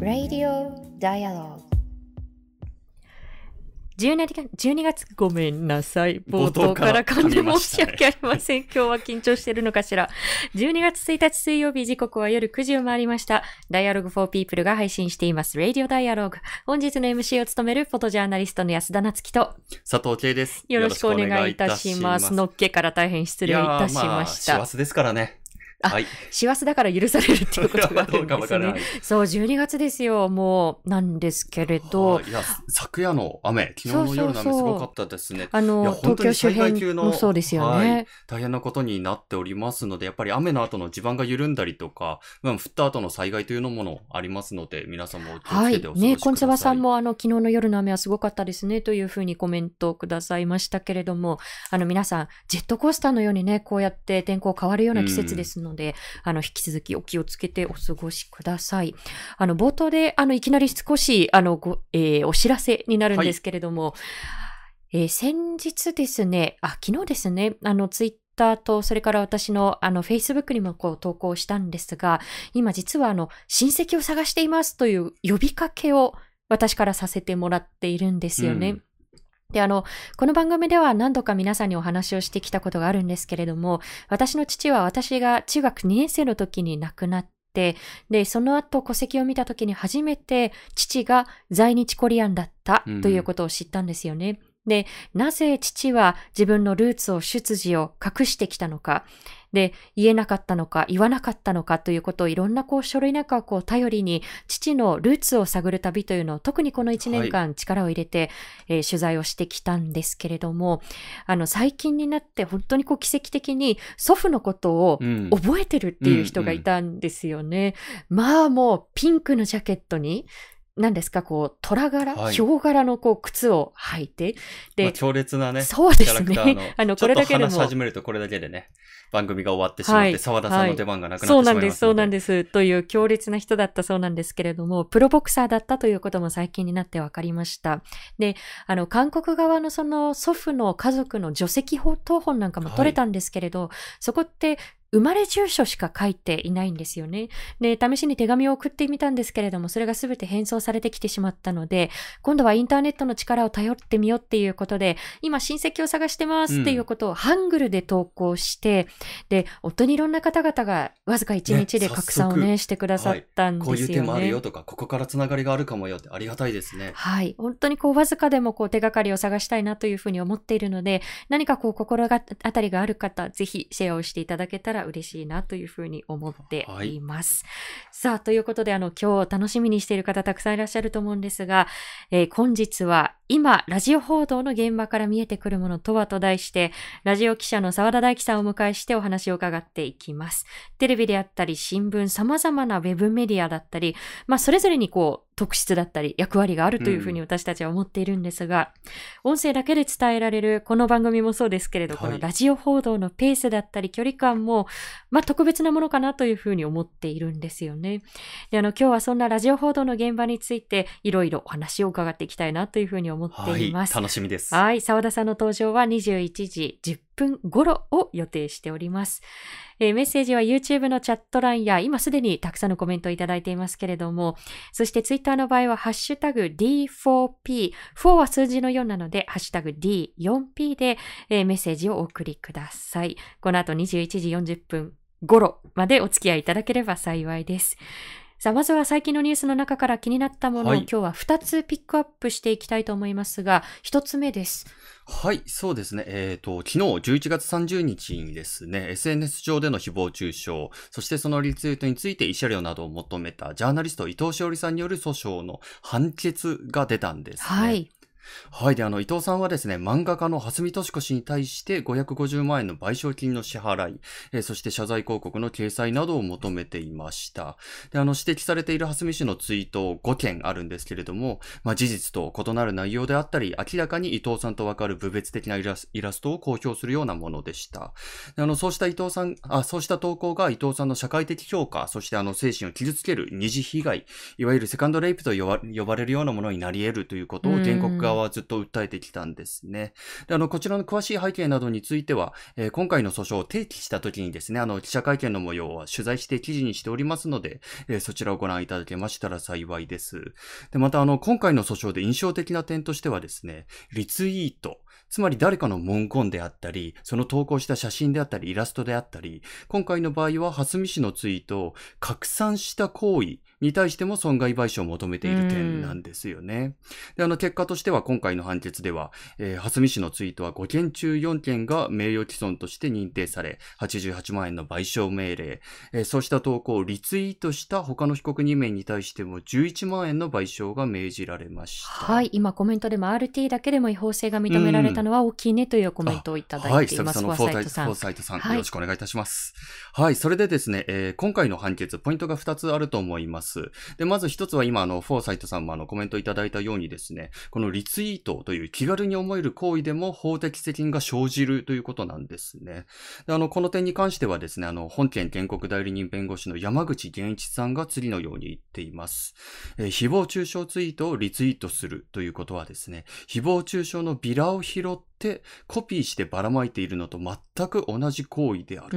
Radio Dialogue 12月 ,12 月ごめんなさい。冒頭から噛んで申し訳ありません。今日は緊張してるのかしら。12月1日水曜日時刻は夜9時を回りました。Dialogue for People が配信しています。Radio Dialogue。本日の MC を務めるフォトジャーナリストの安田なつきと佐藤慶です。よろしくお願いいたします。のっけから大変失礼いたしました。幸せですからね。あ、はい、師走だから許されるっていうことがあるんですね。そう、12月ですよ、もう、なんですけれど。いや、昨夜の雨、昨日の夜の雨すごかったですね。あの、東京周辺もそうですよね、はい、大変なことになっておりますので、やっぱり雨の後の地盤が緩んだりとか、まあ、降った後の災害というのものありますので、皆さんも気をつけてお過ごしください。はい。ね、コンセバさんも、あの、昨日の夜の雨はすごかったですね、というふうにコメントをくださいましたけれども、あの、皆さん、ジェットコースターのようにね、こうやって天候変わるような季節ですので、であの、引き続きお気をつけてお過ごしください。あの、冒頭で、あの、いきなり少し、あの、ご、えー、お知らせになるんですけれども、はい、えー、先日ですね、あ、昨日ですね、あの、ツイッターと、それから私のあの、Facebook にもこう投稿したんですが、今実はあの、親戚を探していますという呼びかけを私からさせてもらっているんですよね。うんで、あの、この番組では何度か皆さんにお話をしてきたことがあるんですけれども、私の父は私が中学2年生の時に亡くなって、で、その後戸籍を見た時に初めて父が在日コリアンだったということを知ったんですよね。うんで、なぜ父は自分のルーツを出自を隠してきたのか。で、言えなかったのか、言わなかったのかということをいろんなこう書類なんかをこう頼りに、父のルーツを探る旅というのを特にこの1年間力を入れて、はい、えー、取材をしてきたんですけれども、あの、最近になって本当にこう奇跡的に祖父のことを覚えてるっていう人がいたんですよね。うんうんうん、まあもうピンクのジャケットに、何ですか、こう、虎柄、はい、ヒョウ柄のこう、靴を履いて、で、まあ、強烈なね、そうですね。あの、これだけでも。話し始めるとこれだけでね、番組が終わってしまって、澤、はい、田さんの出番がなくなってしまいます、はい、そうなんです、そうなんです。という強烈な人だったそうなんですけれども、プロボクサーだったということも最近になって分かりました。で、あの、韓国側のその祖父の家族の除籍法等本なんかも取れたんですけれど、そこって生まれ住所しか書いていないんですよね。で、試しに手紙を送ってみたんですけれども、それが全て返送されてきてしまったので、今度はインターネットの力を頼ってみようっていうことで、今親戚を探してますっていうことをハングルで投稿して、で、本当にいろんな方々がわずか1日で拡散をね、してくださったんですよね、はい。こういう手もあるよとか、ここからつながりがあるかもよってありがたいですね。はい。本当にこうわずかでもこう手がかりを探したいなというふうに思っているので、何かこう心当たりがある方、ぜひシェアをしていただけたら嬉しいなとというふうに思っています。はい、さあ、ということで、あの、今日楽しみにしている方たくさんいらっしゃると思うんですが、えー、本日は今、ラジオ報道の現場から見えてくるものとはと題して、ラジオ記者の澤田大樹さんをお迎えしてお話を伺っていきます。テレビであったり、新聞、様々なウェブメディアだったり、まあ、それぞれにこう、特質だったり役割があるというふうに私たちは思っているんですが、うん、音声だけで伝えられるこの番組もそうですけれど、はい、このラジオ報道のペースだったり距離感も、まあ、特別なものかなというふうに思っているんですよね。で、あの、今日はそんなラジオ報道の現場についていろいろお話を伺っていきたいなというふうに思っています。はい、楽しみです。はい、澤田さんの登場は21時10分頃を予定しております。えー、メッセージは YouTube のチャット欄や今すでにたくさんのコメントをいただいていますけれども、そして Twitter の場合はハッシュタグ D4P、4は数字の4なので、ハッシュタグ D4P で、えー、メッセージをお送りください。この後21時40分頃までお付き合いいただければ幸いです。さあ、まずは最近のニュースの中から気になったものを、はい、今日は2つピックアップしていきたいと思いますが、1つ目です。はい、そうですね。えっ、ー、と、昨日11月30日にですね、SNS 上での誹謗中傷、そしてそのリツイートについて慰謝料などを求めたジャーナリスト伊藤詩織さんによる訴訟の判決が出たんです、ね。はい。はい。で、あの、伊藤さんはですね、漫画家の蓮見敏子氏に対して550万円の賠償金の支払い、えー、そして謝罪広告の掲載などを求めていました。で、あの、指摘されている蓮見氏のツイート5件あるんですけれども、まあ、事実と異なる内容であったり、明らかに伊藤さんとわかる部別的なイラストを公表するようなものでした。で、あの、そうした伊藤さん、あ、そうした投稿が伊藤さんの社会的評価、そしてあの、精神を傷つける二次被害、いわゆるセカンドレイプと呼ばれるようなものになり得るということを原告側はずっと訴えてきたんですね。で、あの、こちらの詳しい背景などについては、えー、今回の訴訟を提起した時にですね、あの、記者会見の模様は取材して記事にしておりますので、えー、そちらをご覧いただけましたら幸いです。で、またあの、今回の訴訟で印象的な点としてはですね、リツイート、つまり誰かの文言であったり、その投稿した写真であったり、イラストであったり、今回の場合は、蓮見氏のツイートを拡散した行為に対しても損害賠償を求めている点なんですよね。で、あの、結果としては今回の判決では、えー、蓮見氏のツイートは5件中4件が名誉毀損として認定され、88万円の賠償命令、えー、そうした投稿をリツイートした他の被告2名に対しても11万円の賠償が命じられました。はい、今コメントでも RT だけでも違法性が認められたのは大きいねというコメントをいただいています。はい、久々のフォーサイトさん、よろしくお願いいたします。はい、それでですね、えー、今回の判決、ポイントが2つあると思います。で、まず1つは今、あの、フォーサイトさんもあのコメントいただいたようにですね、このリツイートという気軽に思える行為でも法的責任が生じるということなんですね。であの、この点に関してはですね、あの、本件原告代理人弁護士の山口源一さんが次のように言っています。えー、誹謗中傷ツイートをリツイートするということはですね、誹謗中傷のビラを拾ってコピーしてばらまいているのと全く同じ行為である。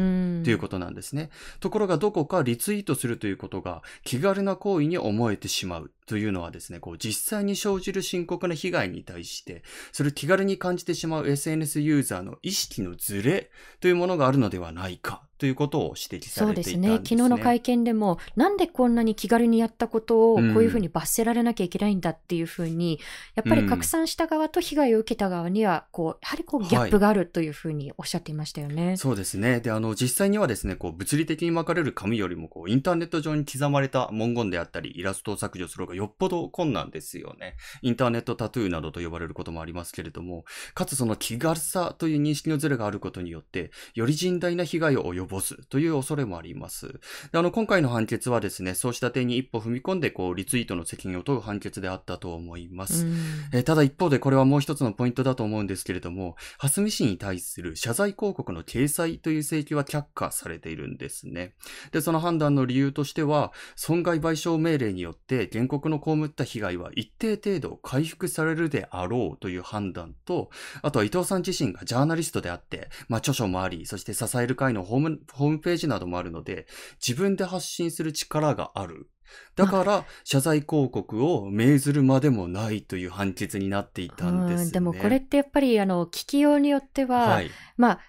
ということなんですね。ところがどこかリツイートするということが気軽な行為に思えてしまうというのはですね、こう実際に生じる深刻な被害に対して、それを気軽に感じてしまう SNS ユーザーの意識のズレというものがあるのではないかということを指摘されていたんですね。そうですね。昨日の会見でも、なんでこんなに気軽にやったことをこういうふうに罰せられなきゃいけないんだっていうふうに、やっぱり拡散した側と被害を受けた側には、こう、やはりこうギャップがあるというふうにおっしゃっていましたよね。はい、そうですね。で、あの、実際にはですね、こう、物理的に巻かれる紙よりも、こう、インターネット上に刻まれた文言であったり、イラストを削除する方がよっぽど困難ですよね。インターネットタトゥーなどと呼ばれることもありますけれども、かつその気軽さという認識のズレがあることによって、より甚大な被害を及ぼすという恐れもあります。であの、今回の判決はですね、そうした点に一歩踏み込んで、こう、リツイートの責任を問う判決であったと思います。えただ一方でこれはもう一つのポイントだと思うんですけれども、蓮見氏に対する謝罪広告の掲載という請求は却下されているんですね。で、その判断の理由としては、損害賠償命令によって原告の被った被害は一定程度回復されるであろうという判断と、あとは伊藤さん自身がジャーナリストであって、まあ著書もあり、そして支える会のホーム、ホームページなどもあるので、自分で発信する力がある。だから、謝罪広告を命ずるまでもないという判決になっていたんです、ね、でもこれってやっぱり、あの、聞きようによっては、はい、まあ、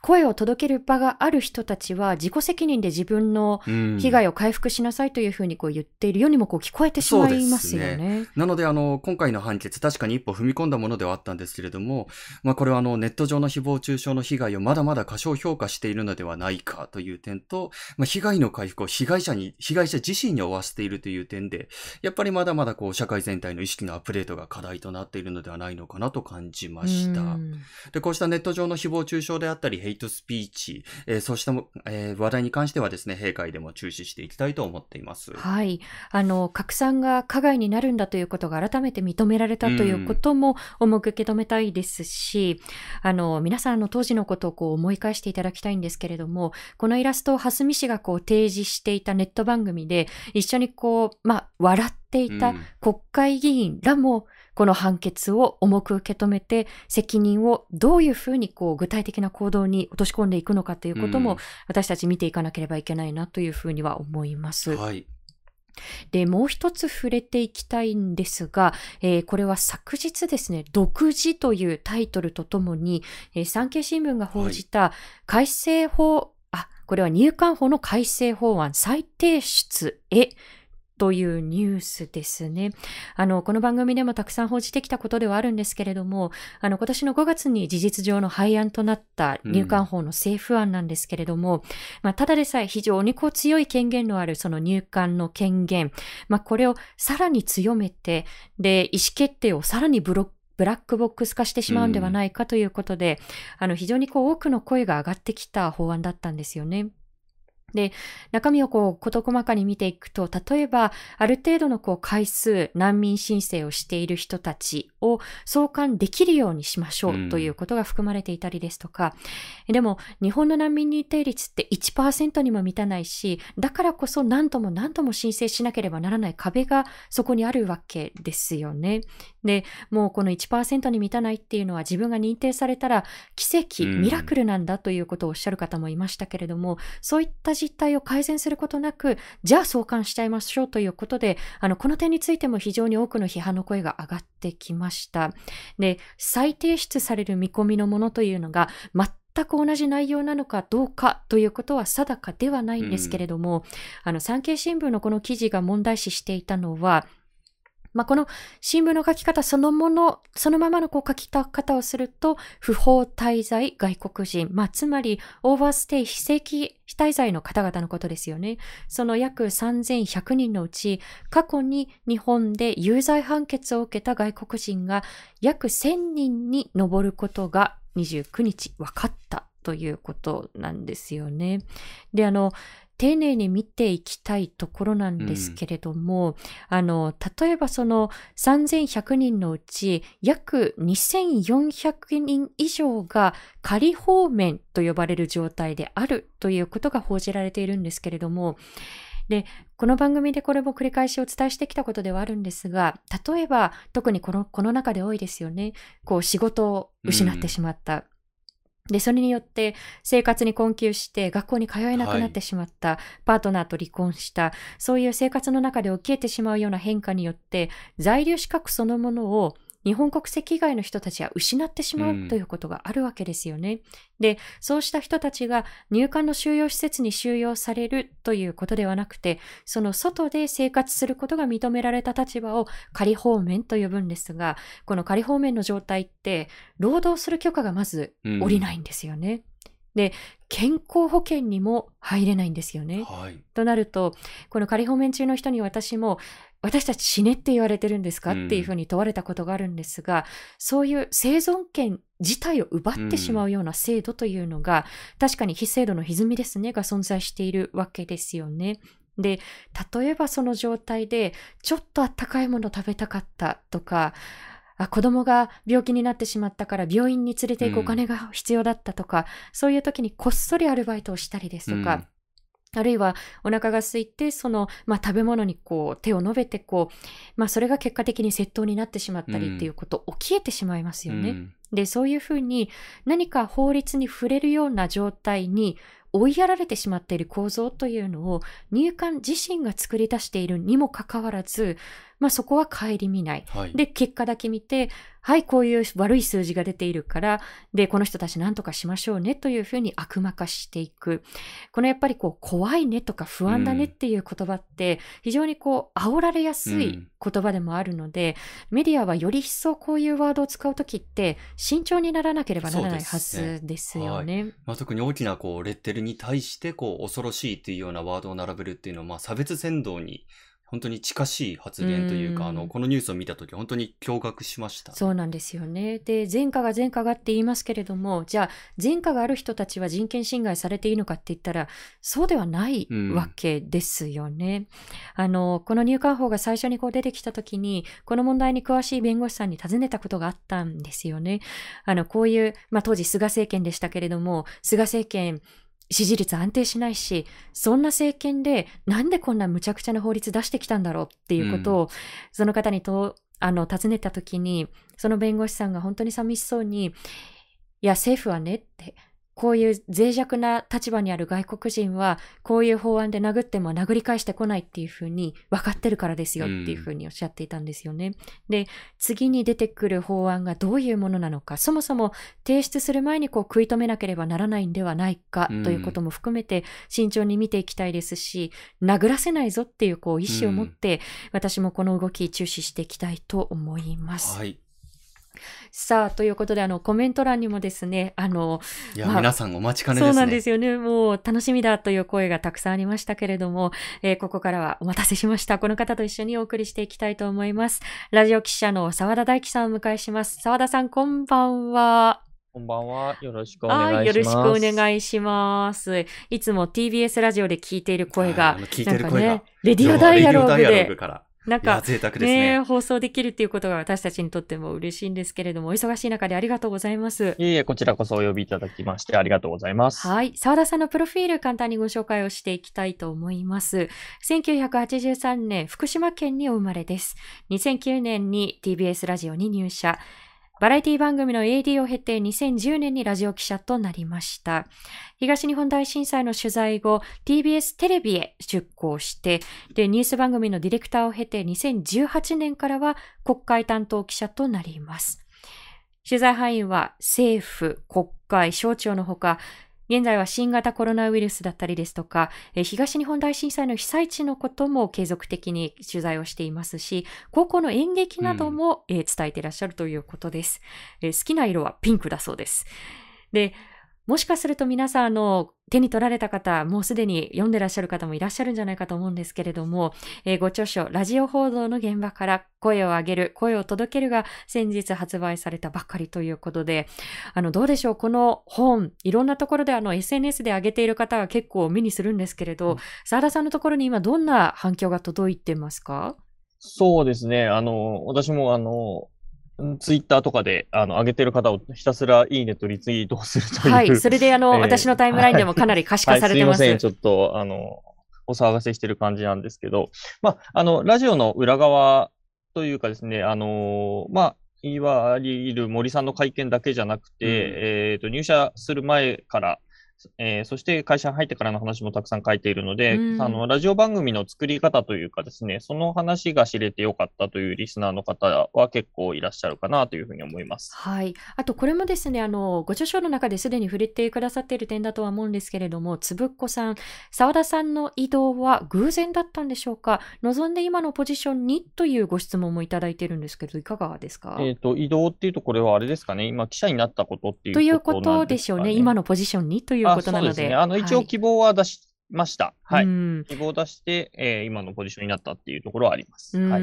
声を届ける場がある人たちは自己責任で自分の被害を回復しなさいというふうにこう言っているようにもこう聞こえてしまいますよね。ねなのであの今回の判決確かに一歩踏み込んだものではあったんですけれども、まあ、これはあのネット上の誹謗中傷の被害をまだまだ過小評価しているのではないかという点と、まあ、被害の回復を被害者に被害者自身に負わせているという点でやっぱりまだまだこう社会全体の意識のアップデートが課題となっているのではないのかなと感じました。でこうしたネット上の誹謗中傷であったりヘイトスピーチえー、そうした、えー、話題に関してはですね、閉会でも注視していきたいと思っています。はい。あの、拡散が加害になるんだということが改めて認められたということも重く受け止めたいですし、うん、あの、皆さんの当時のことをこう思い返していただきたいんですけれども、このイラストを蓮見氏がこう提示していたネット番組で、一緒にこう、まあ、笑っていた国会議員らも、この判決を重く受け止めて、責任をどういうふうにこう具体的な行動に落とし込んでいくのかということも、私たち見ていかなければいけないなというふうには思います。はい。で、もう一つ触れていきたいんですが、えー、これは昨日ですね、独自というタイトルとともに、えー、産経新聞が報じた改正法、はい、あ、これは入管法の改正法案再提出へというニュースですね。あの、この番組でもたくさん報じてきたことではあるんですけれども、あの、今年の5月に事実上の廃案となった入管法の政府案なんですけれども、うん、まあ、ただでさえ非常にこう強い権限のあるその入管の権限、まあ、これをさらに強めて、で、意思決定をさらにブロックブラックボックス化してしまうんではないかということで、うん、あの、非常にこう多くの声が上がってきた法案だったんですよね。で、中身をこう、事細かに見ていくと、例えば、ある程度のこう、回数、難民申請をしている人たちを送還できるようにしましょうということが含まれていたりですとか、うん、でも日本の難民認定率って1%にも満たないし、だからこそ何度も何度も申請しなければならない壁がそこにあるわけですよね。で、もうこの1%に満たないっていうのは自分が認定されたら奇跡、ミラクルなんだということをおっしゃる方もいましたけれども、そういった実態を改善することなく、じゃあ送還しちゃいましょうということで、あの、この点についても非常に多くの批判の声が上がってきました。で、再提出される見込みのものというのが、全く同じ内容なのかどうかということは定かではないんですけれども、うん、あの、産経新聞のこの記事が問題視していたのは、まあ、この新聞の書き方そのもの、そのままのこう書き方をすると、不法滞在外国人、まあ、つまりオーバーステイ非正規滞在の方々のことですよね。その約3100人のうち、過去に日本で有罪判決を受けた外国人が約1000人に上ることが29日分かったということなんですよね。で、あの、丁寧に見ていきたいところなんですけれども、うん、あの、例えばその3100人のうち約2400人以上が仮放免と呼ばれる状態であるということが報じられているんですけれども、で、この番組でこれも繰り返しお伝えしてきたことではあるんですが、例えば特にこの、この中で多いですよね。こう仕事を失ってしまった。うんで、それによって生活に困窮して学校に通えなくなってしまった、はい、パートナーと離婚した、そういう生活の中で起きえてしまうような変化によって、在留資格そのものを日本国籍以外の人たちは失ってしまうということがあるわけですよね。うん、で、そうした人たちが入管の収容施設に収容されるということではなくて、その外で生活することが認められた立場を仮放免と呼ぶんですが、この仮放免の状態って、労働する許可がまず下りないんですよね。うんで、健康保険にも入れないんですよね。はい、となると、この仮放免中の人に私も、私たち死ねって言われてるんですか、っていうふうに問われたことがあるんですが、そういう生存権自体を奪ってしまうような制度というのが、確かに非制度の歪みですね、が存在しているわけですよね。で、例えばその状態で、ちょっとあったかいもの食べたかったとか、あ子供が病気になってしまったから病院に連れて行くお金が必要だったとか、うん、そういう時にこっそりアルバイトをしたりですとか、あるいはお腹が空いて、その、まあ、食べ物にこう手を伸べてこう、まあ、それが結果的に窃盗になってしまったりっていうこと、起きえてしまいますよね。うん、で、そういうふうに何か法律に触れるような状態に追いやられてしまっている構造というのを入管自身が作り出しているにもかかわらず、まあそこは顧みない。はい、で、結果だけ見て、はい、こういう悪い数字が出ているから、で、この人たち何とかしましょうねというふうに悪魔化していく。このやっぱりこう、怖いねとか不安だねっていう言葉って、非常にこう、煽られやすい言葉でもあるので、うん、メディアはより一層こういうワードを使うときって、慎重にならなければならないはずですよね。ねはい、まあ、特に大きなこう、レッテルに対して、こう、恐ろしいっていうようなワードを並べるっていうのは、まあ、差別扇動に本当に近しい発言というか、うあの、このニュースを見たとき、本当に驚愕しました。そうなんですよね。で、前科が前科がって言いますけれども、じゃあ、前科がある人たちは人権侵害されていいのかって言ったら、そうではないわけですよね。うん、あの、この入管法が最初にこう出てきたときに、この問題に詳しい弁護士さんに尋ねたことがあったんですよね。あの、こういう、まあ当時菅政権でしたけれども、菅政権、支持率安定しないし、そんな政権でなんでこんな無茶苦茶な法律出してきたんだろうっていうことを、うん、その方にと、あの、尋ねたときに、その弁護士さんが本当に寂しそうに、いや、政府はねって、こういう脆弱な立場にある外国人は、こういう法案で殴っても殴り返してこないっていうふうに分かってるからですよっていうふうにおっしゃっていたんですよね。うん、で、次に出てくる法案がどういうものなのか、そもそも提出する前にこう食い止めなければならないんではないかということも含めて慎重に見ていきたいですし、殴らせないぞっていうこう意思を持って、私もこの動き注視していきたいと思います。はいさあ、ということで、あの、コメント欄にもですね、あの、いや、まあ、皆さんお待ちかねですね。そうなんですよね。もう、楽しみだという声がたくさんありましたけれども、えー、ここからはお待たせしました。この方と一緒にお送りしていきたいと思います。ラジオ記者の澤田大樹さんをお迎えします。澤田さん、こんばんは。こんばんは。よろしくお願いします。よろしくお願いします。いつも TBS ラジオで聞いている声が、聞いてる声が、ね、レディオダイアログで。なんか、贅沢ですね、ね、放送できるっていうことが私たちにとっても嬉しいんですけれども、お忙しい中でありがとうございます。いえいえ、こちらこそお呼びいただきましてありがとうございます。はい。沢田さんのプロフィール簡単にご紹介をしていきたいと思います。1983年、福島県にお生まれです。2009年に TBS ラジオに入社。バラエティ番組の AD を経て2010年にラジオ記者となりました。東日本大震災の取材後、TBS テレビへ出向して、で、ニュース番組のディレクターを経て2018年からは国会担当記者となります。取材範囲は政府、国会、省庁のほか、現在は新型コロナウイルスだったりですとか、東日本大震災の被災地のことも継続的に取材をしていますし、高校の演劇なども、伝えていらっしゃるということです、好きな色はピンクだそうです。で、もしかすると皆さん、あの、手に取られた方、もうすでに読んでらっしゃる方もいらっしゃるんじゃないかと思うんですけれども、えー、ご著書、ラジオ報道の現場から声を上げる、声を届けるが先日発売されたばっかりということで、あの、どうでしょう、この本、いろんなところであの、SNS で上げている方は結構目にするんですけれど、澤、うん、田さんのところに今どんな反響が届いてますか？そうですね。あの、私もあの、ツイッターとかで、あの、上げてる方をひたすらいいねとリツイートをするという。はい。それで、あの、えー、私のタイムラインでもかなり可視化されてます。はい、すいません。ちょっと、あの、お騒がせしてる感じなんですけど、まあ、あの、ラジオの裏側というかですね、あの、まあ、いわゆる森さんの会見だけじゃなくて、うん、えっ、と、入社する前から、えー、そして会社に入ってからの話もたくさん書いているので、うん、あの、ラジオ番組の作り方というかですね、その話が知れてよかったというリスナーの方は結構いらっしゃるかなというふうに思います。はい。あと、これもですね、あの、ご著書の中ですでに触れてくださっている点だとは思うんですけれども、つぶっこさん、澤田さんの移動は偶然だったんでしょうか？望んで今のポジションにというご質問もいただいているんですけど、いかがですか？えっ、と、移動っていうと、これはあれですかね、今、記者になったことっていうこと、ね、ということでしょうね。今のポジションにということなので。の、一応希望は出しました。はい。希望を出して、えー、今のポジションになったっていうところはあります。はい。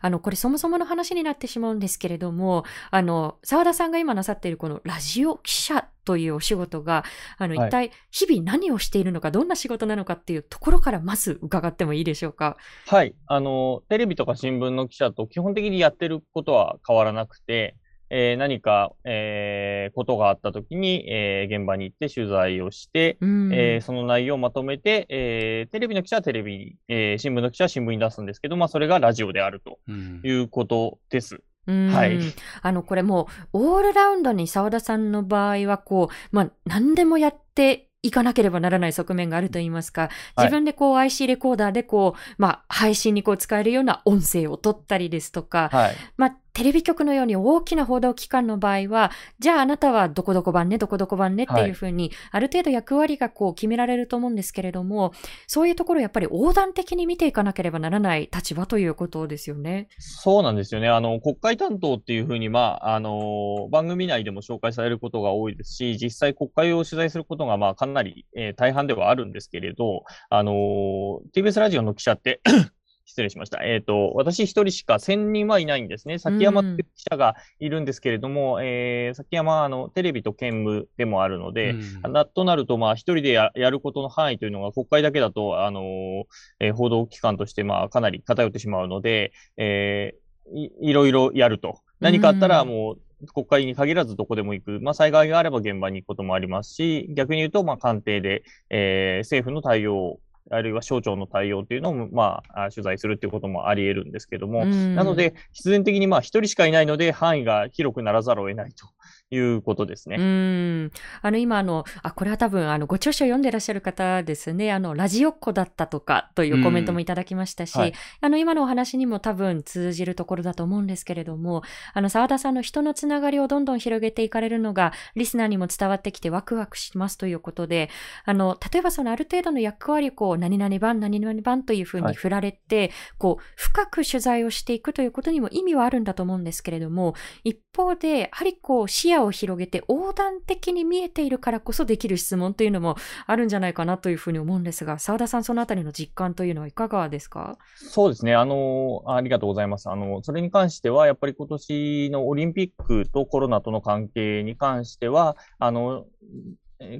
あの、これそもそもの話になってしまうんですけれども、あの、澤田さんが今なさっているこのラジオ記者というお仕事が、あの、一体日々何をしているのか、どんな仕事なのかっていうところからまず伺ってもいいでしょうか？はい。あの、テレビとか新聞の記者と基本的にやってることは変わらなくて、えー、何か、えー、ことがあったときに、えー、現場に行って取材をして、うん、えー、その内容をまとめて、えー、テレビの記者はテレビ、えー、新聞の記者は新聞に出すんですけど、まあ、それがラジオであるということです。うん、はい。あの、これもう、オールラウンドに澤田さんの場合は、こう、まあ、何でもやっていかなければならない側面があると言いますか、自分でこう IC レコーダーでこう、まあ配信にこう使えるような音声を取ったりですとか、はい、まあテレビ局のように大きな報道機関の場合は、じゃああなたはどこどこ番ね、どこどこ番ねっていうふうに、ある程度役割がこう決められると思うんですけれども、そういうところやっぱり横断的に見ていかなければならない立場ということですよね。そうなんですよね。あの、国会担当っていうふうに、まあ、あの、番組内でも紹介されることが多いですし、実際国会を取材することが、まあ、かなり、えー、大半ではあるんですけれど、あの、TBS ラジオの記者って失礼しました。えっ、ー、と、私一人しか1000人はいないんですね。崎山って記者がいるんですけれども、うん、えー、崎山はあのテレビと兼務でもあるので、うん、なとなると、まあ一人でやることの範囲というのが国会だけだと、あのー、えー、報道機関としてまあかなり偏ってしまうので、えー、いいろいろやると。何かあったらもう、国会に限らずどこでも行く。まあ、災害があれば現場に行くこともありますし、逆に言うと、まあ、官邸で、えー、政府の対応あるいは省庁の対応っていうのを、まあ、取材するっていうこともあり得るんですけども、なので、必然的にまあ、一人しかいないので、範囲が広くならざるを得ないということですね。うん。あの、今、あの、あ、これは多分、あの、ご著書を読んでらっしゃる方ですね。あの、ラジオっ子だったとかというコメントもいただきましたし、はい、あの、今のお話にも多分通じるところだと思うんですけれども、あの、沢田さんの人のつながりをどんどん広げていかれるのが、リスナーにも伝わってきてワクワクしますということで、あの、例えばそのある程度の役割をこう、何々番、何々番というふうに振られて、はい、こう、深く取材をしていくということにも意味はあるんだと思うんですけれども、一方で、やはりこう、視野を広げて、横断的に見えているからこそできる質問というのもあるんじゃないかなというふうに思うんですが、澤田さん、そのあたりの実感というのはいかがですか？そうですね。あの、ありがとうございます。あの、それに関しては、やっぱり今年のオリンピックとコロナとの関係に関しては、あの、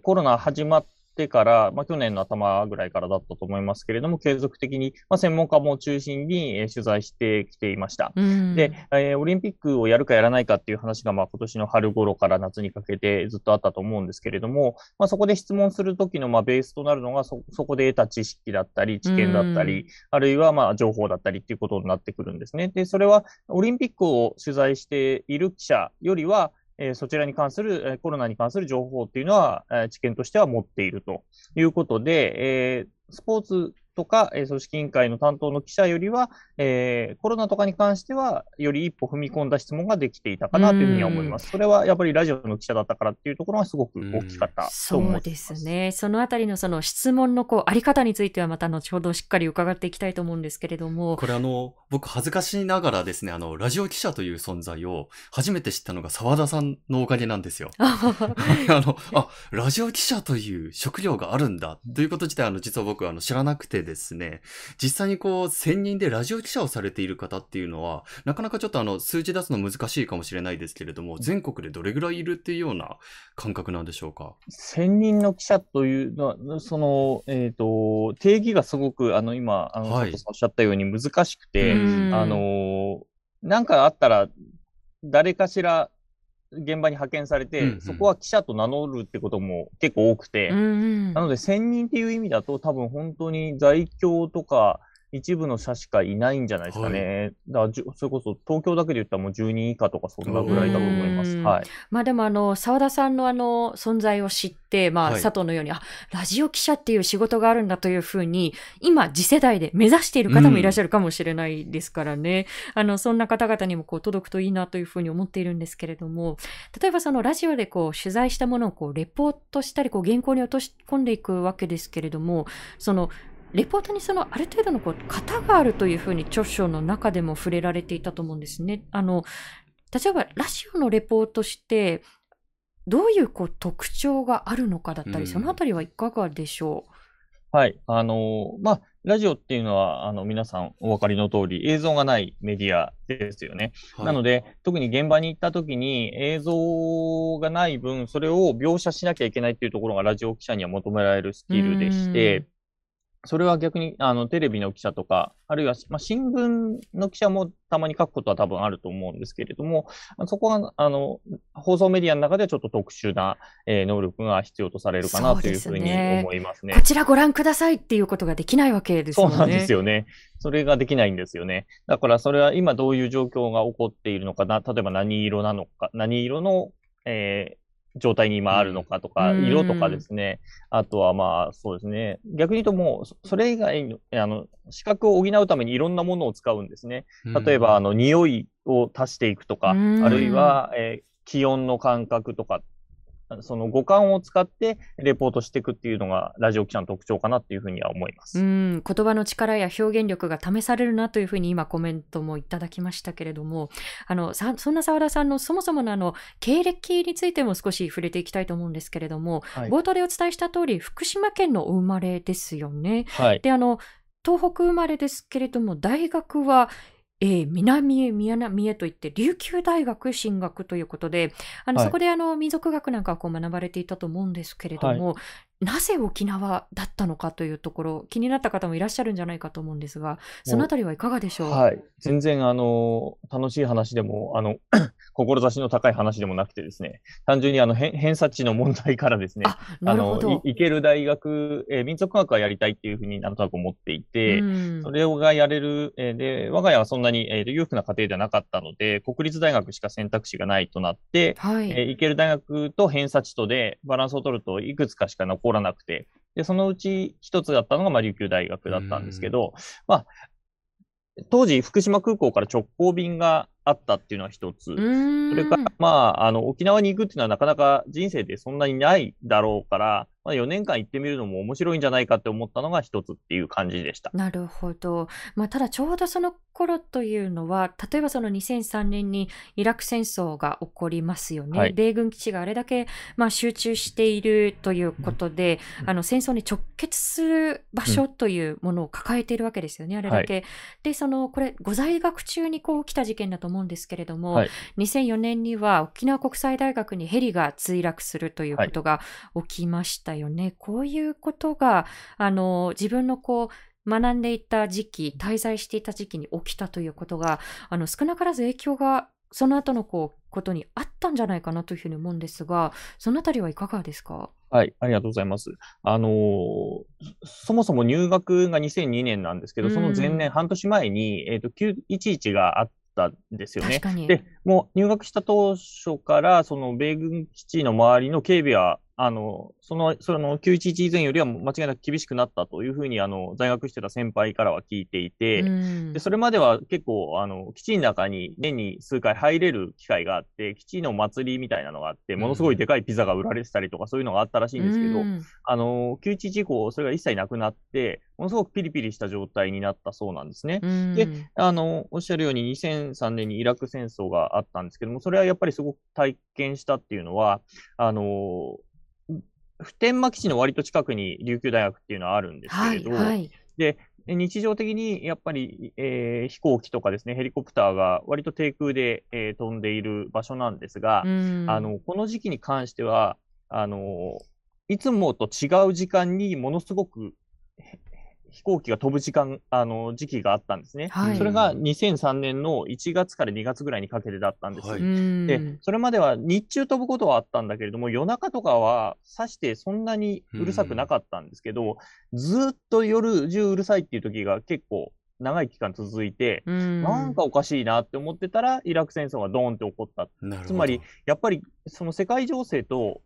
コロナ始まっってから、まあ、去年の頭ぐらいからだったと思いますけれども、継続的に、まあ、専門家も中心に、えー取材してきていました。うんで、えーオリンピックをやるかやらないかっていう話が、まあ、今年の春頃から夏にかけてずっとあったと思うんですけれども、まあ、そこで質問するときの、まあ、ベースとなるのがそ、そこで得た知識だったり、知見だったり、あるいは、まあ、情報だったりっていうことになってくるんですね。で、それは、オリンピックを取材している記者よりは、えそちらに関する、えコロナに関する情報っていうのは、え知見としては持っているということで、えスポーツとか、えー組織委員会の担当の記者よりは、えーコロナとかに関しては、より一歩踏み込んだ質問ができていたかなというふうには思います。それはやっぱりラジオの記者だったからっていうところがすごく大きかったとそ思いうます。ですね。そのあたりのその質問のこうあり方についてはまた後ほどしっかり伺っていきたいと思うんですけれども。これあの、僕恥ずかしながらですね、あの、ラジオ記者という存在を初めて知ったのが沢田さんのおかげなんですよ。あの、あ、ラジオ記者という職業があるんだということ自体、あの、実は僕、あの、知らなくてですね、実際にこう、専任でラジオ記者をされている方っていうのは、なかなかちょっとあの、数字出すの難しいかもしれないですけれども、全国でどれぐらいいるっていうような感覚なんでしょうか？専任の記者というのは、その、えっ、と、定義がすごく、あの、今、あの、はい。佐藤さんおっしゃったように難しくて、うん。あの、なんかあったら、誰かしら現場に派遣されて、うんうん。そこは記者と名乗るってことも結構多くて、うんうん。なので、専任っていう意味だと、多分本当に在京とか、一部の社しかいないんじゃないですかね。だからじゅ、それこそ東京だけで言ったらもう10人以下とかそんなぐらいだと思います。うんはい。まあでもあの、沢田さんのあの、存在を知って、まあ、はい佐藤のように、あ、ラジオ記者っていう仕事があるんだというふうに、今、次世代で目指している方もいらっしゃるかもしれないですからね。あの、そんな方々にもこう、届くといいなというふうに思っているんですけれども、例えばそのラジオでこう、取材したものをこう、レポートしたり、こう、原稿に落とし込んでいくわけですけれども、その、レポートにそのある程度のこう型があるというふうに著書の中でも触れられていたと思うんですね。あの例えばラジオのレポートしてどういうこう特徴があるのかだったり、うんそのあたりはいかがでしょはい。あのーまあ、ラジオっていうのは、あの、皆さんお分かりの通り、映像がないメディアですよね。はいなので、特に現場に行った時に映像がない分、それを描写しなきゃいけないっていうところがラジオ記者には求められるスキルでしうんて、それは逆に、あの、テレビの記者とか、あるいは、まあ、新聞の記者もたまに書くことは多分あると思うんですけれども、あそこは、あの、放送メディアの中ではちょっと特殊な、えー能力が必要とされるかなというふうに思いますね。うこちらご覧くださいっていうことができないわけですもんね。そうなんですよね。それができないんですよね。だからそれは今どういう状況が起こっているのかな、例えば何色なのか、何色の、えー状態に今あるのかとか、うん色とかですね。あとはまあそうですね。逆に言うともう、そそれ以外の、あの、視覚を補うためにいろんなものを使うんですね。例えば、あの、匂いを足していくとか、うんあるいは、えー気温の感覚とか、その五感を使ってレポートしていくっていうのがラジオ記者の特徴かなっていうふうには思います。うん、言葉の力や表現力が試されるなというふうに今コメントもいただきましたけれども、あの、さそんな澤田さんのそもそものあの、経歴についても少し触れていきたいと思うんですけれども、はい。冒頭でお伝えした通り、福島県のお生まれですよね。はい。で、あの、東北生まれですけれども、大学は、えー南へ南へといって、琉球大学進学ということで、あの、はい。そこであの、民族学なんかをこう学ばれていたと思うんですけれども、なぜ沖縄だったのかというところ、気になった方もいらっしゃるんじゃないかと思うんですが、そのあたりはいかがでしょう？はい。全然、あの、楽しい話でも、あの、志の高い話でもなくてですね、単純にあの、偏偏差値の問題からですね、行ける大学、えー民族学はやりたいっていうふうになんとなく思っていて、うんそれがやれる、えーで、我が家はそんなに、えー裕福な家庭ではなかったので、国立大学しか選択肢がないとなって、はい。えー行ける大学と偏差値とでバランスを取るといくつかしか残らなくて、で、そのうち一つだったのが、まあ、琉球大学だったんですけど、まあ、当時、福島空港から直行便があったっていうのは一つ。それから、まあ、あの、沖縄に行くっていうのはなかなか人生でそんなにないだろうから、まあ、4年間行ってみるのも面白いんじゃないかって思ったのが一つっていう感じでした。なるほど。まあ、ただちょうどその頃というのは、例えばその2003年にイラク戦争が起こりますよね。はい米軍基地があれだけ、まあ、集中しているということで、うんあの戦争に直結する場所というものを抱えているわけですよね、あれだけ。で、その、これ、ご在学中にこう起きた事件だと思思うんですけれども、はい2004年には沖縄国際大学にヘリが墜落するということが起きましたよね。こういうことが、あの、自分のこう、学んでいた時期、滞在していた時期に起きたということが、あの、少なからず影響が、その後のこう、ことにあったんじゃないかなというふうに思うんですが、そのあたりはいかがですか？はい、ありがとうございます。あのーそもそも入学が2002年なんですけど、その前うん年、半年前に、えっと、911があったんですよね確。かに。で、もう入学した当初から、その米軍基地の周りの警備は、あの、その、その911以前よりは間違いなく厳しくなったというふうに、あの、在学してた先輩からは聞いていて、うん。で、それまでは結構、あの、基地の中に年に数回入れる機会があって、基地の祭りみたいなのがあって、ものすごいでかいピザが売られてたりとか、そういうのがあったらしいんですけどう、ん。あの、911以降、それが一切なくなって、ものすごくピリピリした状態になったそうなんですね。うん。であの、おっしゃるように2003年にイラク戦争があったんですけども、それはやっぱりすごく体験したっていうのは、あの、普天間基地の割と近くに琉球大学っていうのはあるんですはい、けれど、はい。日常的にやっぱり、えー飛行機とかですね、ヘリコプターが割と低空で、えー飛んでいる場所なんですが、うんあの、この時期に関しては、あの、いつもと違う時間にものすごくへ飛行機が飛ぶ時間、あの、時期があったんですね。はいそれが2003年の1月から2月ぐらいにかけてだったんです。はいうんで、それまでは日中飛ぶことはあったんだけれども、夜中とかはさしてそんなにうるさくなかったんですけど、ずっと夜中うるさいっていう時が結構長い期間続いて、うんなんかおかしいなって思ってたら、イラク戦争がドーンって起こったなるほど。つまり、やっぱりその世界情勢と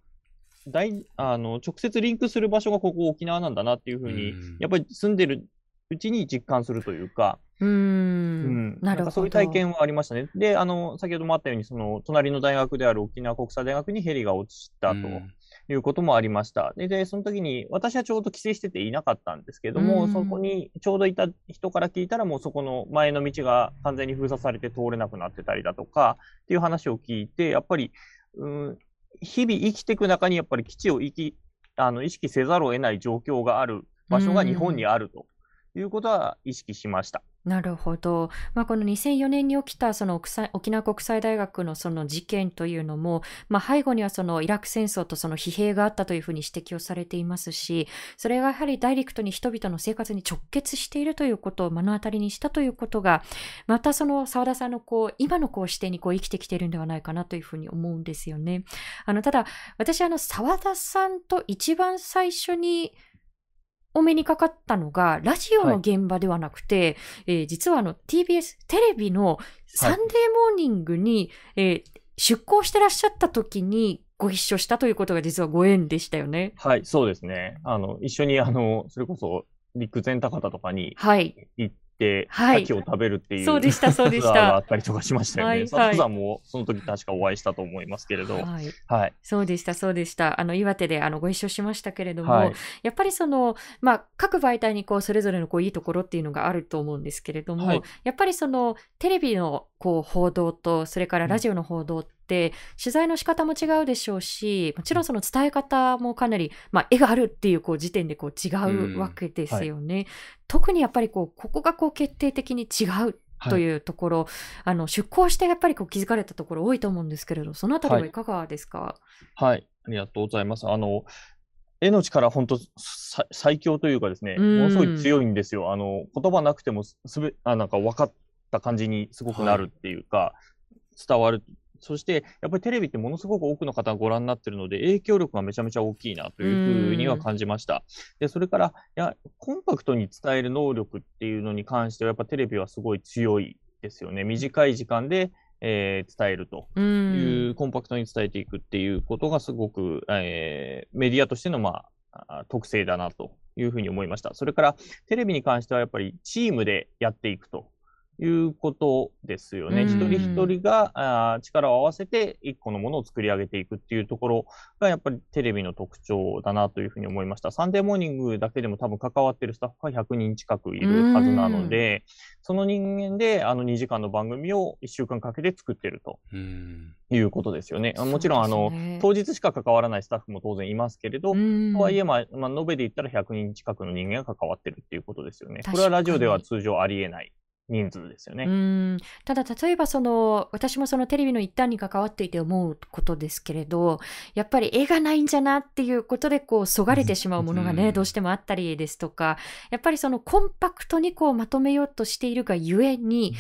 大あの直接リンクする場所がここ沖縄なんだなっていうふうに、うんやっぱり住んでるうちに実感するというか、ううんん。なるほど。んかそういう体験はありましたね。で、あの、先ほどもあったように、その隣の大学である沖縄国際大学にヘリが落ちたとうんいうこともありました。で、でその時に私はちょうど帰省してていなかったんですけども、うんそこにちょうどいた人から聞いたら、もうそこの前の道が完全に封鎖されて通れなくなってたりだとかっていう話を聞いて、やっぱり、うん、日々生きていく中にやっぱり基地を生きあの意識せざるを得ない状況がある場所が日本にあるということは意識しました。なるほど。まあ、この2004年に起きたその沖縄国際大学のその事件というのも、まあ、背後にはそのイラク戦争とその疲弊があったというふうに指摘をされていますし、それがやはりダイレクトに人々の生活に直結しているということを目の当たりにしたということが、またその澤田さんのこう今のこう視点にこう生きてきているんではないかなというふうに思うんですよね。あのただ、私あの澤田さんと一番最初にお目にかかったのが、ラジオの現場ではなくて、えー実はあの TBS テレビのサンデーモーニングに、えー出向してらっしゃった時にご一緒したということが実はご縁でしたよね。はい、そうですね。あの、一緒に、あの、それこそ、陸前高田とかにはい。行って、はい牡蠣を食べるっていう、そうでした そうでしたツアーがあったりとかしましたよね。はいはいさんもその時確かお会いしたと思いますけれど、はい。はい。そうでした、そうでした。あの、岩手であのご一緒しましたけれども、はい。やっぱりその、まあ、各媒体にこう、それぞれのこう、いいところっていうのがあると思うんですけれども、はいやっぱりその、テレビのこう、報道と、それからラジオの報道って、取材の仕方も違うでしょうし、もちろんその伝え方もかなり、まあ、絵があるっていうこう、時点でこう、違うわけですよね。特にやっぱりこう、ここがこう、決定的に違うというところ、あの、出向してやっぱりこう、気づかれたところ多いと思うんですけれど、そのあたりはいかがですか、はい。ありがとうございます。あの、絵の力、本当さ最強というかですね、うんものすごい強いんですよ。あの、言葉なくてもすすべ、あ、なんか分かった感じにすごくなるっていうか、伝わる。そして、やっぱりテレビってものすごく多くの方がご覧になってるので、影響力がめちゃめちゃ大きいなというふうには感じました。で、それから、いや、コンパクトに伝える能力っていうのに関しては、やっぱテレビはすごい強いですよね。短い時間で、えー伝えると。うんいうコンパクトに伝えていくっていうことがすごく、えーメディアとしての、まあ、あ特性だなというふうに思いました。それからテレビに関してはやっぱりチームでやっていくということですよね。うん一人一人があー力を合わせて一個のものを作り上げていくっていうところがやっぱりテレビの特徴だなというふうに思いました。サンデーモーニングだけでも多分関わってるスタッフが100人近くいるはずなので、その人間であの2時間の番組を1週間かけて作ってると。うんいうことですよね。あもちろん、あの当日しか関わらないスタッフも当然いますけれど、うんとはいえ、まあ、まあ、延べで言ったら100人近くの人間が関わってるっていうことですよね。これはラジオでは通常ありえない人数ですよね。うん。ただ例えばその私もそのテレビの一端に関わっていて思うことですけれどやっぱり絵がないんじゃなっていうことでこうそがれてしまうものがね、うん。どうしてもあったりですとかやっぱりそのコンパクトにこうまとめようとしているがゆえに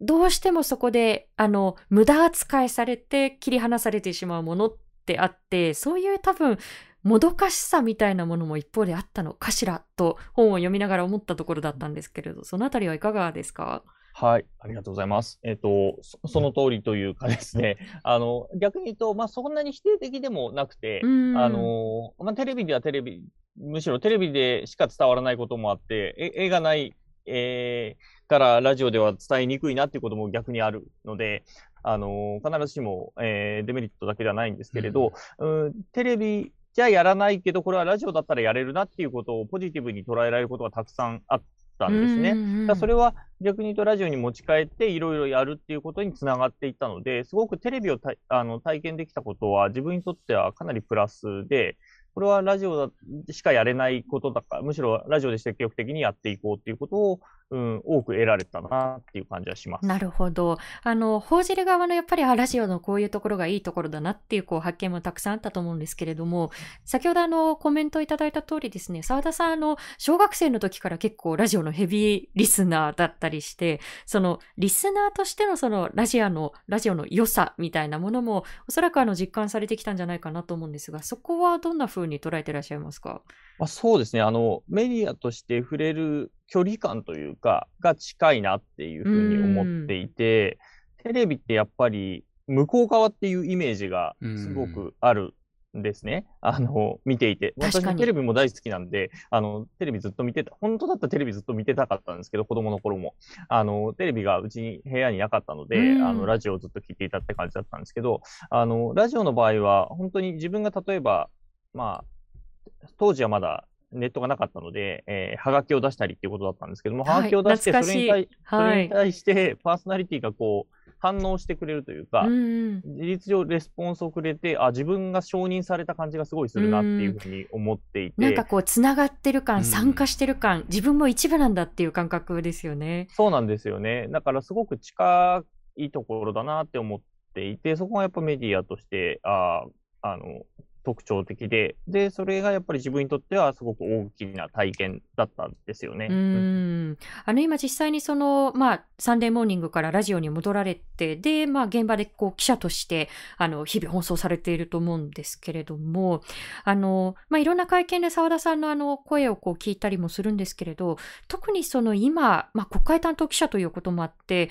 どうしてもそこであの無駄扱いされて切り離されてしまうものってあってそういう多分もどかしさみたいなものも一方であったのかしらと本を読みながら思ったところだったんですけれどそのあたりはいかがですか？はい、ありがとうございます。えっと、そその通りというかですね、あの、逆に言うと、まあ、そんなに否定的でもなくて、うん。あの、まあ、テレビではテレビ、むしろテレビでしか伝わらないこともあって、え絵がない、えーからラジオでは伝えにくいなっていうことも逆にあるので、あの、必ずしも、えーデメリットだけではないんですけれど、うん、テレビじゃやらないけど、これはラジオだったらやれるなっていうことをポジティブに捉えられることがたくさんあったんですね。うんうんうんだそれは逆に言うとラジオに持ち帰っていろいろやるっていうことにつながっていったので、すごくテレビをたあの体験できたことは自分にとってはかなりプラスで、これはラジオだしかやれないことだから、むしろラジオで積極的にやっていこうっていうことを、うん、多く得られたなっていう感じはします。なるほど。あの、報じる側のやっぱり、あ、ラジオのこういうところがいいところだなっていうこう発見もたくさんあったと思うんですけれども、先ほどあの、コメントいただいた通りですね、澤田さん、あの、小学生の時から結構ラジオのヘビーリスナーだったりして、その、リスナーとしてのその、ラジオの、ラジオの良さみたいなものも、おそらくあの、実感されてきたんじゃないかなと思うんですが、そこはどんな風に捉えてらっしゃいますか？まあ、そうですね。あの、メディアとして触れる距離感というか、が近いなっていうふうに思っていて、テレビってやっぱり向こう側っていうイメージがすごくあるんですね。あの、見ていて。私もテレビも大好きなんで、あの、テレビずっと見てた、本当だったらテレビずっと見てたかったんですけど、子供の頃も。あの、テレビがうちに部屋になかったので、うんあの、ラジオをずっと聞いていたって感じだったんですけど、あの、ラジオの場合は、本当に自分が例えば、まあ、当時はまだネットがなかったので、えー、はがきを出したりっていうことだったんですけども、はいはがきを出して、それに対、そはいれに。対して、パーソナリティがこう、反応してくれるというか、うんうん事実上レスポンスをくれて、あ、自分が承認された感じがすごいするなっていうふうに思っていて、なんかこう、つながってる感、うん参加してる感、自分も一部なんだっていう感覚ですよね。そうなんですよね。だからすごく近いところだなって思っていて、そこがやっぱメディアとして、ああの、特徴的で、で、それがやっぱり自分にとってはすごく大きな体験だったんですよね。うん。あの、今実際にその、まあ、サンデーモーニングからラジオに戻られて、で、まあ、現場でこう、記者として、あの、日々放送されていると思うんですけれども、あの、まあ、いろんな会見で澤田さんのあの、声をこう、聞いたりもするんですけれど、特にその今、まあ、国会担当記者ということもあって、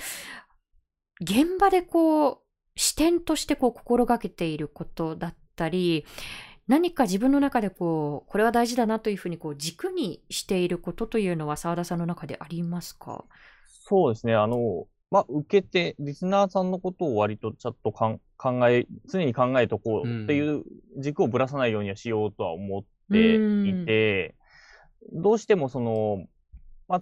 現場でこう、視点としてこう、心がけていることだったり、何か自分の中でこう、これは大事だなというふうにこう軸にしていることというのは澤田さんの中でありますか？そうですね。あの、まあ、受けて、リスナーさんのことを割とちょっとかん考え、常に考えとこうっていう軸をぶらさないようにはしようとは思っていて、どうしてもその、まあ、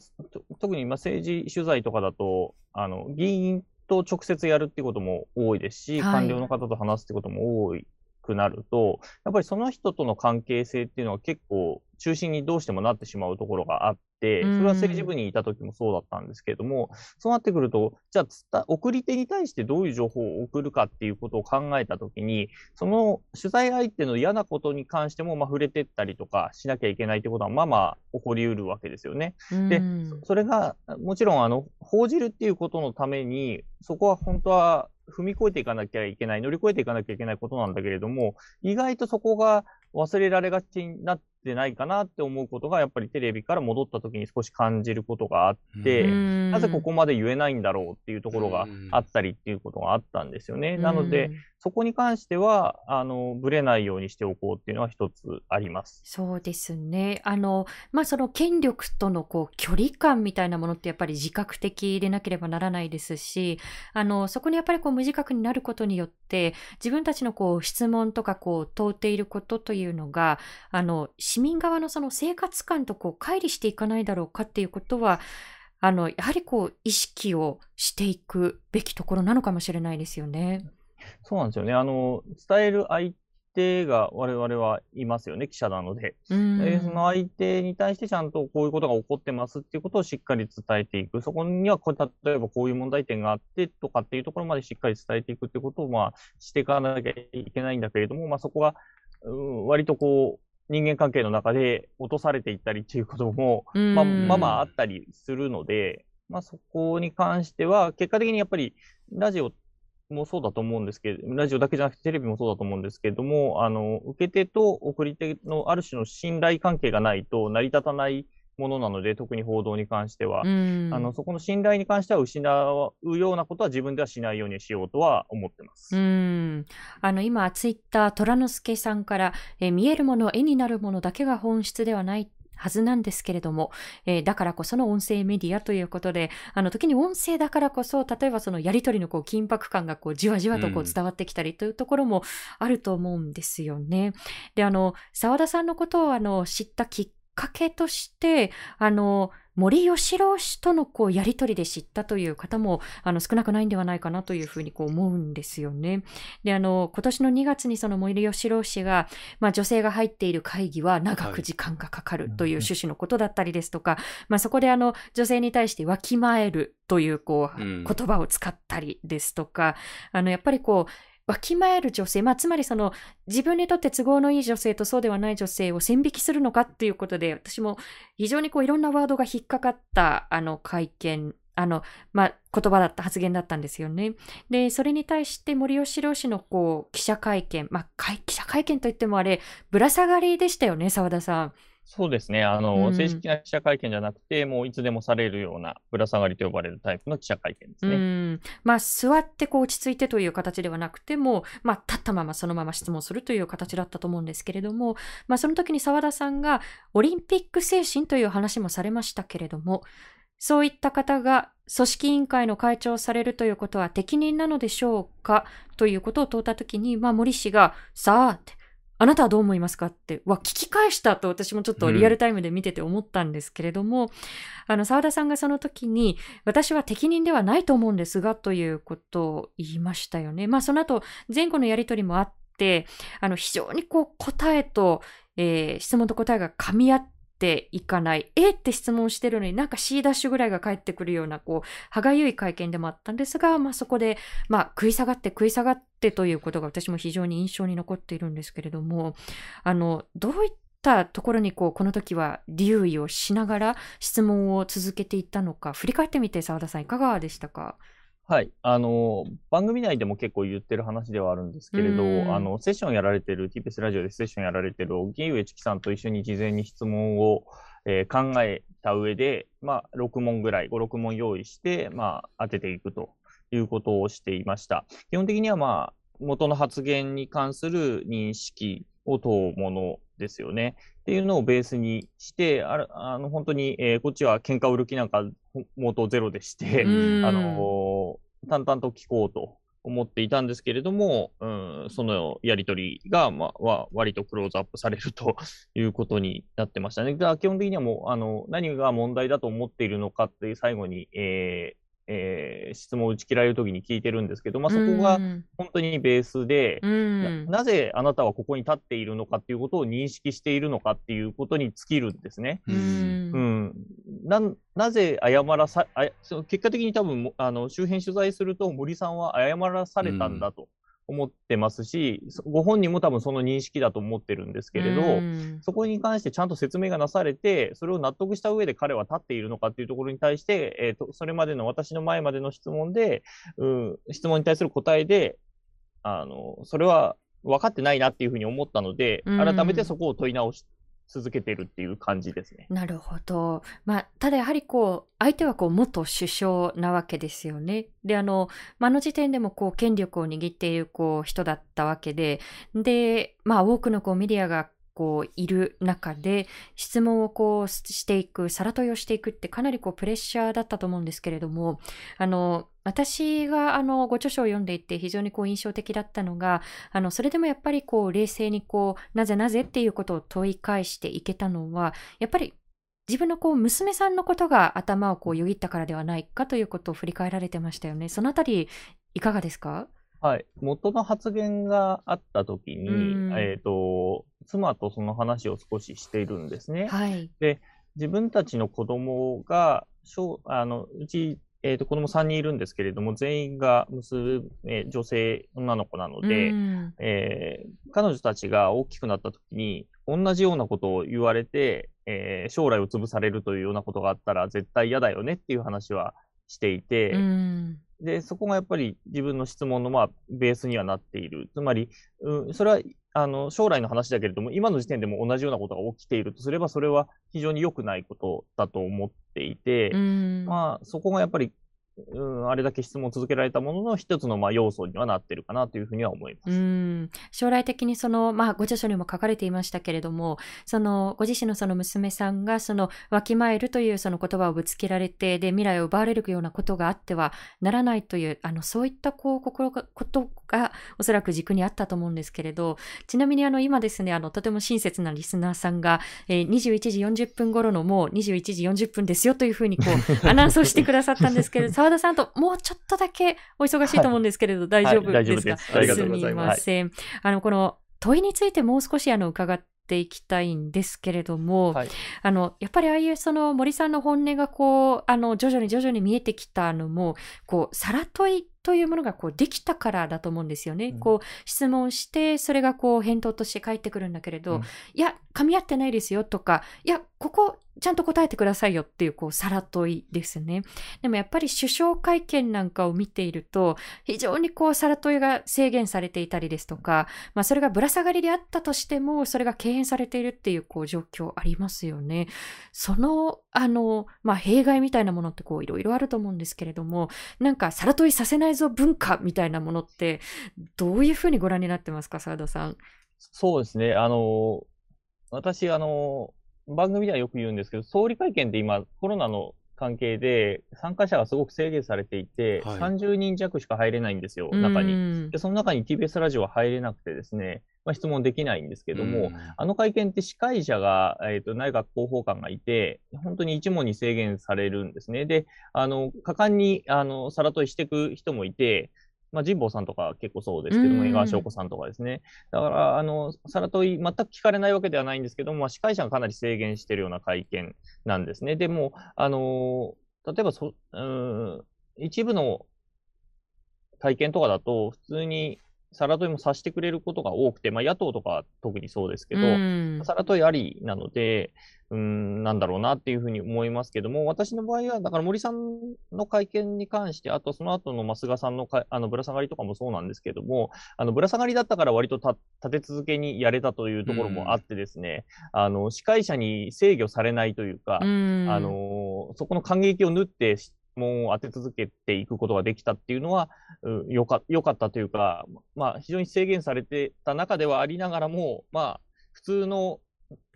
特にまあ政治取材とかだと、あの、議員と直接やるっていうことも多いですし、はい。官僚の方と話すってことも多くなると、やっぱりその人との関係性っていうのは結構中心にどうしてもなってしまうところがあって、それは政治部にいた時もそうだったんですけれども、そうなってくると、じゃあつた、送り手に対してどういう情報を送るかっていうことを考えたときに、その取材相手の嫌なことに関しても、まあ、触れてったりとかしなきゃいけないってことは、まあまあ起こりうるわけですよね。でうんそれが、もちろん、あの、報じるっていうことのために、そこは本当は踏み越えていかなきゃいけない、乗り越えていかなきゃいけないことなんだけれども、意外とそこが忘れられがちになってないかなって思うことが、やっぱりテレビから戻った時に少し感じることがあって、うんなぜここまで言えないんだろうっていうところがあったりっていうことがあったんですよね。なので、、そこに関しては、あの、ぶれないようにしておこうっていうのは一つあります。そうですね。あの、まあ、その権力とのこう距離感みたいなものってやっぱり自覚的でなければならないですし、あの、そこにやっぱりこう無自覚になることによって、自分たちのこう質問とかこう問うていることというのが、あの、市民側のその生活感とこう乖離していかないだろうかっていうことは、あの、やはりこう意識をしていくべきところなのかもしれないですよね。そうなんですよね。あの、伝える相手手が我々はいますよね、記者なので。その相手に対してちゃんとこういうことが起こってますっていうことをしっかり伝えていく。そこにはこう、例えばこういう問題点があってとかっていうところまでしっかり伝えていくっていうことを、まあ、していかなきゃいけないんだけれども、まあそこが、うん割とこう、人間関係の中で落とされていったりっていうことも、うん。まあ、まあまああったりするので、まあそこに関しては、結果的にやっぱりラジオもそうだと思うんですけど、ラジオだけじゃなくてテレビもそうだと思うんですけれども、あの、受け手と送り手のある種の信頼関係がないと成り立たないものなので、特に報道に関しては。うんあの、そこの信頼に関しては失うようなことは自分ではしないようにしようとは思ってます。うんあの今、ツイッター、虎之助さんから、えー見えるもの、絵になるものだけが本質ではないはずなんですけれども、えーだからこその音声メディアということで、あの時に音声だからこそ、例えばそのやりとりのこう緊迫感がこうじわじわとこううん伝わってきたりというところもあると思うんですよね。で、あの、澤田さんのことをあの知ったきっかけとして、あの、森喜朗氏とのこうやりとりで知ったという方もあの少なくないんではないかなというふうにこう思うんですよね。で、あの、今年の2月にその森喜朗氏が、まあ女性が入っている会議は長く時間がかかるという趣旨のことだったりですとか、まあそこであの女性に対してわきまえるというこううん。言葉を使ったりですとか、あのやっぱりこう、わきまえる女性、まあ、つまりその自分にとって都合のいい女性とそうではない女性を線引きするのかっていうことで、私も非常にこういろんなワードが引っかかったあの会見、あの、まあ、言葉だった、発言だったんですよね。で、それに対して森喜朗氏のこう記者会見、まあ、記者会見といってもあれ、ぶら下がりでしたよね、澤田さん。そうですね。あうの、ん正式な記者会見じゃなくて、もういつでもされるようなぶら下がりと呼ばれるタイプの記者会見ですうね。ん。まあ、座ってこう落ち着いてという形ではなくても、まあ、立ったままそのまま質問するという形だったと思うんですけれども、まあ、その時に澤田さんがオリンピック精神という話もされましたけれども、そういった方が組織委員会の会長をされるということは適任なのでしょうかということを問うた時に、まあ、森氏が、さあって、あなたはどう思いますかって、わ、聞き返したと私もちょっとリアルタイムで見てて思ったんですけれども、あの、澤田さんがその時に、私は適任ではないと思うんですが、ということを言いましたよね。まあ、その後、前後のやりとりもあって、あの、非常にこう、答えと、えー質問と答えが噛み合ってていかない。A って質問してるのになんか C ダッシュぐらいが返ってくるような、こう、歯がゆい会見でもあったんですが、まあ、そこで、まあ、食い下がって食い下がってということが私も非常に印象に残っているんですけれども、あの、どういったところにこう、この時は留意をしながら質問を続けていったのか、振り返ってみて澤田さんいかがでしたか？はい。あの、番組内でも結構言ってる話ではあるんですけれど、うんあの、セッションやられてる、TBS ラジオでセッションやられてる、荻上チキさんと一緒に事前に質問を、えー考えた上で、まあ、6問ぐらい、5、6問用意して、まあ、当てていくということをしていました。基本的には、まあ、元の発言に関する認識を問うものですよね。っていうのをベースにして、あるあの本当に、えーこっちは喧嘩売る気なんか元ゼロでして、うんあの淡々と聞こうと思っていたんですけれども、うん、そのやり取りが、まあ、は割とクローズアップされると いうことになってましたね。だから基本的にはもう、あの、何が問題だと思っているのかっていう最後に、えーえー質問を打ち切られるときに聞いてるんですけど、まあ、そこがうん本当にベースで、うんななぜあなたはここに立っているのかっていうことを認識しているのかっていうことに尽きるんですね。ううん。うん、なんなぜ謝らさあその結果的に多分もあの周辺取材すると森さんは謝らされたんだと思ってますし、そご本人も多分その認識だと思ってるんですけれど、うん。そこに関してちゃんと説明がなされて、それを納得した上で彼は立っているのかっていうところに対して、えーとそれまでの私の前までの質問で、うん、質問に対する答えで、あのそれは分かってないなっていうふうに思ったので、うん。改めてそこを問い直し続けてるっていう感じですね。なるほど。まあ、ただやはりこう、相手はこう、元首相なわけですよね。で、あの、まああの時点でもこう、権力を握っているこう、人だったわけで、で、まあ、多くのこう、メディアがこう、いる中で、質問をこう、していく、さら問いをしていくってかなりこう、プレッシャーだったと思うんですけれども、あの、私があのご著書を読んでいて非常にこう印象的だったのがあのそれでもやっぱりこう冷静にこうなぜなぜっていうことを問い返していけたのはやっぱり自分のこう娘さんのことが頭をこうよぎったからではないかということを振り返られてましたよね。そのあたりいかがですか？はい。元の発言があったときに、うんえっ、と、妻とその話を少ししているんですね。はい。自分たちの子供が、小あのうち、えー、と子供3人いるんですけれども、全員が娘、女性、女の子なので、うんえー彼女たちが大きくなった時に、同じようなことを言われて、えー将来を潰されるというようなことがあったら絶対嫌だよねっていう話はしていて、うんで、そこがやっぱり自分の質問のまあベースにはなっている。つまり、うん、それはあの将来の話だけれども、今の時点でも同じようなことが起きているとすれば、それは非常に良くないことだと思っていて、うん。まあ、そこがやっぱり、うん、あれだけ質問を続けられたものの一つのまあ要素にはなってるかなというふうには思います。うん将来的にその、まあ、ご著書にも書かれていましたけれども、そのご自身のその娘さんがそのわきまえるというその言葉をぶつけられて、で未来を奪われるようなことがあってはならないという、あのそういったこう心がことがおそらく軸にあったと思うんですけれど、ちなみにあの今ですね、あのとても親切なリスナーさんが、えー21時40分頃のもう21時40分ですよというふうにこう アナウンスをしてくださったんですけれど、澤田さんともうちょっとだけお忙しいと思うんですけれど、大丈夫ですか、です。ありがとうございます。すみません。あの、この問いについてもう少しあの伺っていきたいんですけれども、はい。あの、やっぱりああいうその森さんの本音がこう、あの、徐々に徐々に見えてきたのも、こう、さら問いというものがこうできたからだと思うんですよね。うん。こう、質問して、それがこう、返答として返ってくるんだけれど、うん。いや、噛み合ってないですよとか、いや、ここ、ちゃんと答えてくださいよっていう、こう、さら問いですね。でもやっぱり首相会見なんかを見ていると、非常にこう、さら問いが制限されていたりですとか、まあ、それがぶら下がりであったとしても、それが敬遠されているっていう、こう、状況ありますよね。その、あの、まあ、弊害みたいなものって、こう、いろいろあると思うんですけれども、なんか、さら問いさせないぞ文化みたいなものって、どういうふうにご覧になってますか、澤田さん？そうですね。あの、私、あの、番組ではよく言うんですけど、総理会見って今、コロナの関係で参加者がすごく制限されていて、はい30人弱しか入れないんですよ、中に。にで、その中に TBS ラジオは入れなくてですね、まあ、質問できないんですけども、うんあの会見って司会者が、えっ、と、内閣広報官がいて、本当に一問に制限されるんですね。で、あの、果敢に、あの、さら問いしていく人もいて、まあ、神保さんとか結構そうですけども、うん江川翔子さんとかですね。だから、あの、さら問い、全く聞かれないわけではないんですけども、まあ、司会者がかなり制限しているような会見なんですね。でも、あの、例えばそ、うん、一部の体験とかだと、普通にさら問いもさせてくれることが多くて、まあ、野党とかは特にそうですけど、うん。さら問いありなので、うーん、なんだろうなっていうふうに思いますけども、私の場合は、だから森さんの会見に関して、あとその後の増賀さんのかあのぶら下がりとかもそうなんですけども、あのぶら下がりだったから割とた立て続けにやれたというところもあってですね、あの司会者に制御されないというか、うん。あのそこの感激を縫って質問を当て続けていくことができたっていうのは、うよかよかったというか、まあ、非常に制限されてた中ではありながらも、まあ、普通の、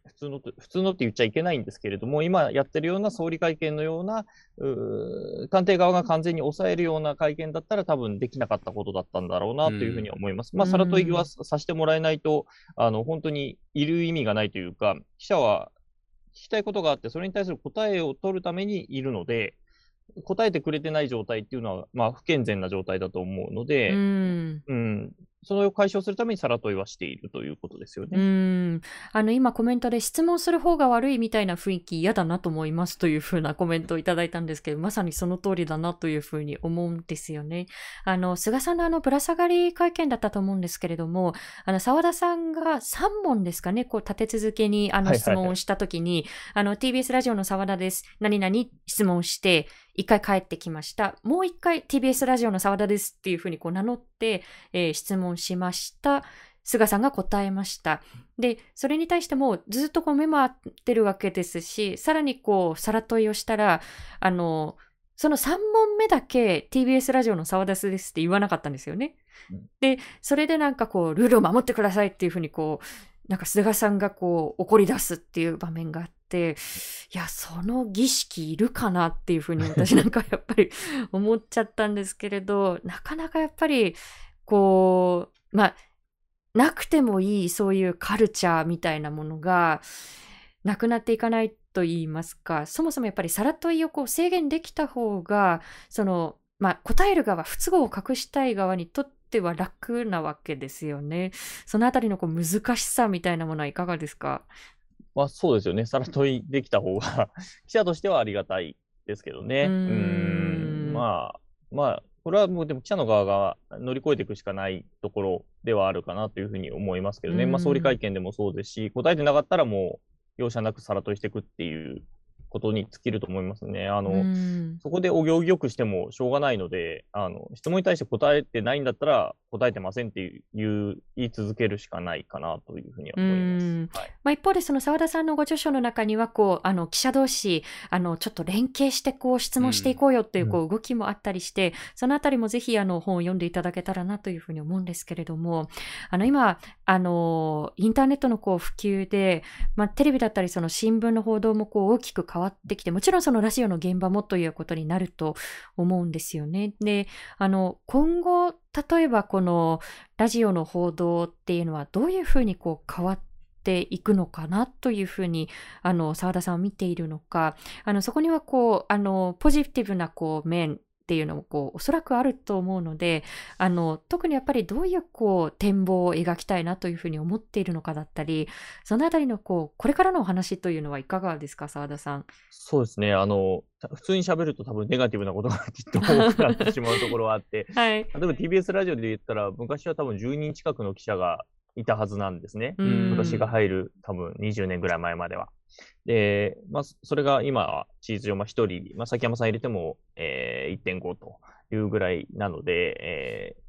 普通のと、普通のって言っちゃいけないんですけれども、今やってるような総理会見のような、うー官邸側が完全に抑えるような会見だったら多分できなかったことだったんだろうなというふうには思います。まあ、さら問いはさせてもらえないと、あの、本当にいる意味がないというか、記者は聞きたいことがあって、それに対する答えを取るためにいるので、答えてくれてない状態っていうのは、まあ、不健全な状態だと思うので、うん。うん、それを解消するためにさら問いはしているということですよねう。んあの今コメントで質問する方が悪いみたいな雰囲気嫌だなと思いますというふうなコメントをいただいたんですけどまさにその通りだなというふうに思うんですよね。あの菅さんのあのぶら下がり会見だったと思うんですけれどもあの澤田さんが3問ですかねこう立て続けにあの質問をしたときに、あの TBS ラジオの澤田です何々質問して一回帰ってきましたもう一回 TBS ラジオの澤田ですっていうふうにこう名乗って、えー質問しました。菅さんが答えました。で、それに対してもずっとこうメモってるわけですし、さらにこう、さら問いをしたら、あの、その3問目だけ TBS ラジオの沢田ですって言わなかったんですよねうん。で、それでなんかこう、ルールを守ってくださいっていうふうにこう、なんか菅さんがこう、怒り出すっていう場面があって、いや、その儀式いるかなっていうふうに 私なんかやっぱり思っちゃったんですけれど、なかなかやっぱり、こう、まあ、なくてもいいそういうカルチャーみたいなものがなくなっていかないと言いますか、そもそもやっぱりさら問いをこう制限できた方が、その、まあ、答える側、不都合を隠したい側にとっっては楽なわけですよね。そのあたりのこう難しさみたいなものはいかがですか？まあそうですよね。さら問いできた方が 記者としてはありがたいですけどね。うーうんん。まあ、まあ、これはもうでも記者の側が乗り越えていくしかないところではあるかなというふうに思いますけどね。うんまあ総理会見でもそうですし、答えてなかったらもう容赦なくさら問いしていくっていうことに尽きると思いますね。あの、うんそこでお行儀よくしてもしょうがないので、あの、質問に対して答えてないんだったら、答えてませんっていう、言い続けるしかないかなというふうには思います。うんはいまあ、一方で、その澤田さんのご著書の中には、こう、あの、記者同士、あの、ちょっと連携して、こう、質問していこうよっていう、うんこう、動きもあったりして、そのあたりもぜひ、あの、本を読んでいただけたらなというふうに思うんですけれども、あの、今、あの、インターネットのこう、普及で、まあ、テレビだったり、その新聞の報道もこう、大きく変わってきて、もちろんそのラジオの現場もということになると思うんですよね。で、あの、今後、例えばこのラジオの報道っていうのはどういうふうにこう変わっていくのかなというふうに、あの、澤田さんを見ているのか、あの、そこにはこう、あの、ポジティブなこう、面っていうのもこう、おそらくあると思うので、あの、特にやっぱりどういうこう、展望を描きたいなというふうに思っているのかだったり、そのあたりのこう、これからのお話というのはいかがですか、澤田さん？そうですね。あの、た普通に喋ると多分ネガティブなことがきっと多くなってしまうところはあって、はい。例えば TBS ラジオで言ったら、昔は多分10人近くの記者がいたはずなんですね。うん私が入る多分20年ぐらい前までは。で、まあ、そそれが今は事実上、まあ、1人、まあ、崎山さん入れても、えー1.5というぐらいなので、えー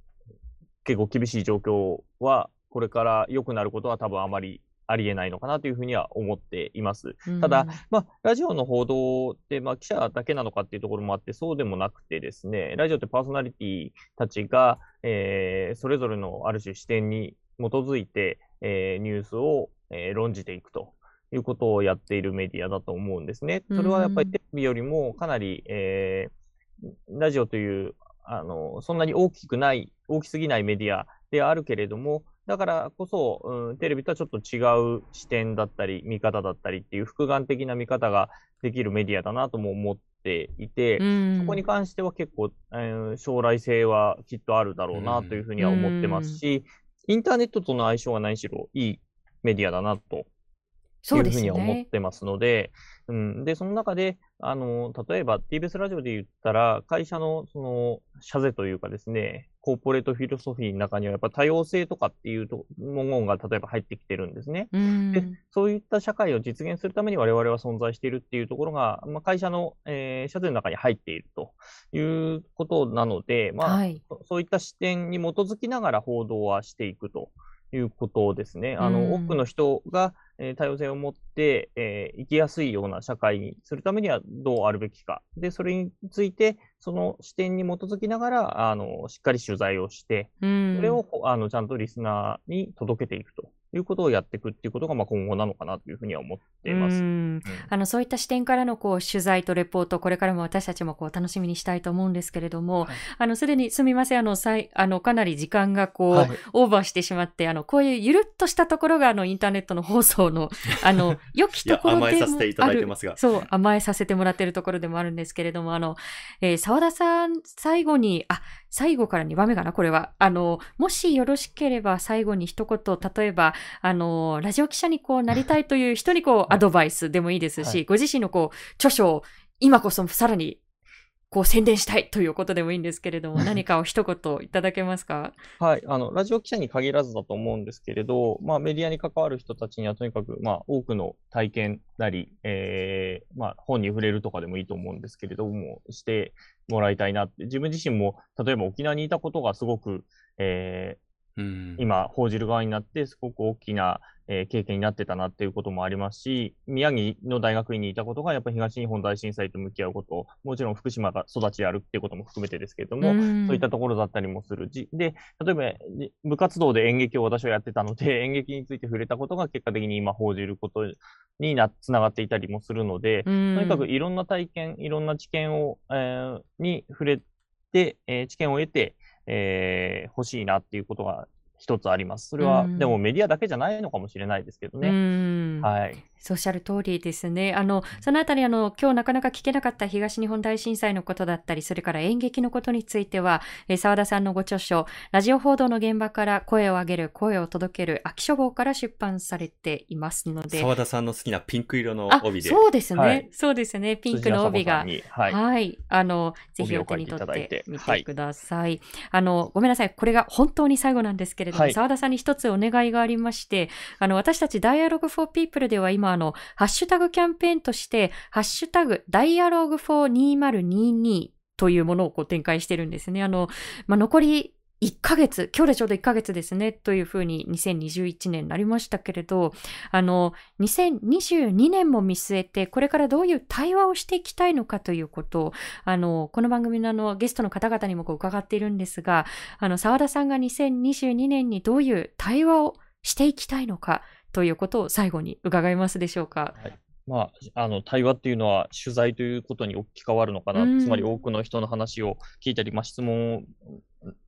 結構厳しい状況は、これから良くなることは多分あまりありえないのかなというふうには思っています。ただ、まあ、ラジオの報道って、まあ、記者だけなのかっていうところもあって、そうでもなくてですね、ラジオってパーソナリティたちが、えーそれぞれのある種視点に基づいて、えーニュースを、えー論じていくということをやっているメディアだと思うんですね。それはやっぱりテレビよりもかなり、えーラジオという、あの、そんなに大きくない、大きすぎないメディアであるけれども、だからこそ、うん、テレビとはちょっと違う視点だったり、見方だったりっていう複眼的な見方ができるメディアだなとも思っていて、うんそこに関しては結構、えー将来性はきっとあるだろうなというふうには思ってますし、インターネットとの相性は何しろいいメディアだなとそですいううふうには思っね。てますので、うん、で、その中で、あの、例えば TBS ラジオで言ったら、会社のその、社税というかですね、コーポレートフィロソフィーの中にはやっぱ多様性とかっていうと文言が例えば入ってきてるんですね。うんでそういった社会を実現するために我々は存在しているっていうところが、まあ、会社の、えー社税の中に入っているということなので、まあ、はい。そそういった視点に基づきながら報道はしていくということですね。あうんの、多くの人が、えー多様性を持って、えー生きやすいような社会にするためにはどうあるべきか。で、それについて、その視点に基づきながら、あの、しっかり取材をして、うんそれを、あの、ちゃんとリスナーに届けていくということをやっていくっていうことが、まあ、今後なのかなというふうには思っています。うん。うん。あのそういった視点からのこう取材とレポート、これからも私たちもこう楽しみにしたいと思うんですけれども、はい。あのすでにすみません、あのさいあのかなり時間がこう、はい。オーバーしてしまって、あのこういうゆるっとしたところがあのインターネットの放送の あの良きところでもある。甘えさせていただいてます。がそう甘えさせてもらっているところでもあるんですけれども、あの、えー澤田さん最後にあ最後から2番目かな、これは。あの、もしよろしければ最後に一言、例えば、あの、ラジオ記者にこうなりたいという人にこうアドバイスでもいいですし、はい。ご自身のこう著書を今こそさらにこう宣伝したいということでもいいんですけれども、何かを一言いただけますか？はい。あの、ラジオ記者に限らずだと思うんですけれど、まあ、メディアに関わる人たちにはとにかく、まあ、多くの体験なり、えーまあ、本に触れるとかでもいいと思うんですけれども、してもらいたいなって、自分自身も、例えば沖縄にいたことがすごく、えうんー今、報じる側になって、すごく大きな、えー経験になってたなっていうこともありますし、宮城の大学院にいたことが、やっぱり東日本大震災と向き合うこと、もちろん福島が育ちであるっていうことも含めてですけれども、んそういったところだったりもする。じで、例えば、じ部活動で演劇を私はやってたので、演劇について触れたことが結果的に今報じることにな、つながっていたりもするので、ととにかくいろんな体験、いろんな知見を、えーに触れて、えー知見を得て、えー欲しいなっていうことが一つあります。それは、うんでもメディアだけじゃないのかもしれないですけどうね。んはい。そうおっしゃる通りですね。あの、そのあたり、あの、今日なかなか聞けなかった東日本大震災のことだったり、それから演劇のことについては、えー澤田さんのご著書、ラジオ報道の現場から声を上げる、声を届ける、秋書房から出版されていますので。澤田さんの好きなピンク色のあ帯で。そうですね、はいそうですね。ピンクの帯が。辻田さんには、はいい。あの、ぜひお手に取ってみてください。あの、ごめんなさい。これが本当に最後なんですけれども、はい澤田さんに一つお願いがありまして、あの、私たち Dialogue for People では今、あの、ハッシュタグキャンペーンとして、ハッシュタグ Dialogue for 2022というものをこう展開してるんですね。あの、まあ、残り1ヶ月、今日でちょうど1ヶ月ですね、というふうに2021年になりましたけれど、あの、2022年も見据えて、これからどういう対話をしていきたいのかということを、あの、この番組のあの、ゲストの方々にもこう伺っているんですが、あの、沢田さんが2022年にどういう対話をしていきたいのかということを最後に伺いますでしょうか。まあ、あの、対話っていうのは取材ということに置き換わるのかな。うんつまり多くの人の話を聞いたり、まあ、質問を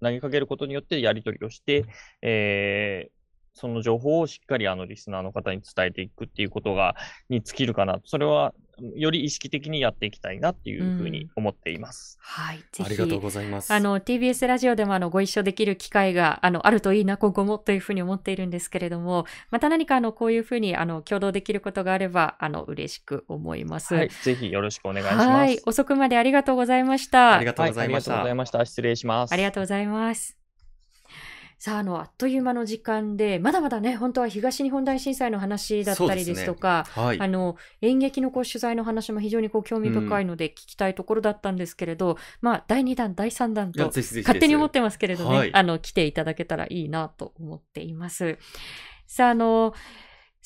投げかけることによってやり取りをして、えーその情報をしっかりあのリスナーの方に伝えていくっていうことが、に尽きるかな。それは、より意識的にやっていきたいなっていうふうに思っています。はい。ぜひ。ありがとうございます。あの、TBS ラジオでもあの、ご一緒できる機会が、あの、あるといいな、今後もというふうに思っているんですけれども、また何かあの、こういうふうに、あの、共同できることがあれば、あの、嬉しく思います。はい。ぜひよろしくお願いします。はい。遅くまでありがとうございました。ありがとうございました。はいありがとうございました。失礼します。ありがとうございます。さあ、あの、あっという間の時間で、まだまだね、本当は東日本大震災の話だったりですとか、はい。あの、演劇のこう取材の話も非常にこう興味深いので聞きたいところだったんですけれど、まあ、第2弾、第3弾と、勝手に思ってますけれどね、はいあの、来ていただけたらいいなと思っています。さあ、あの、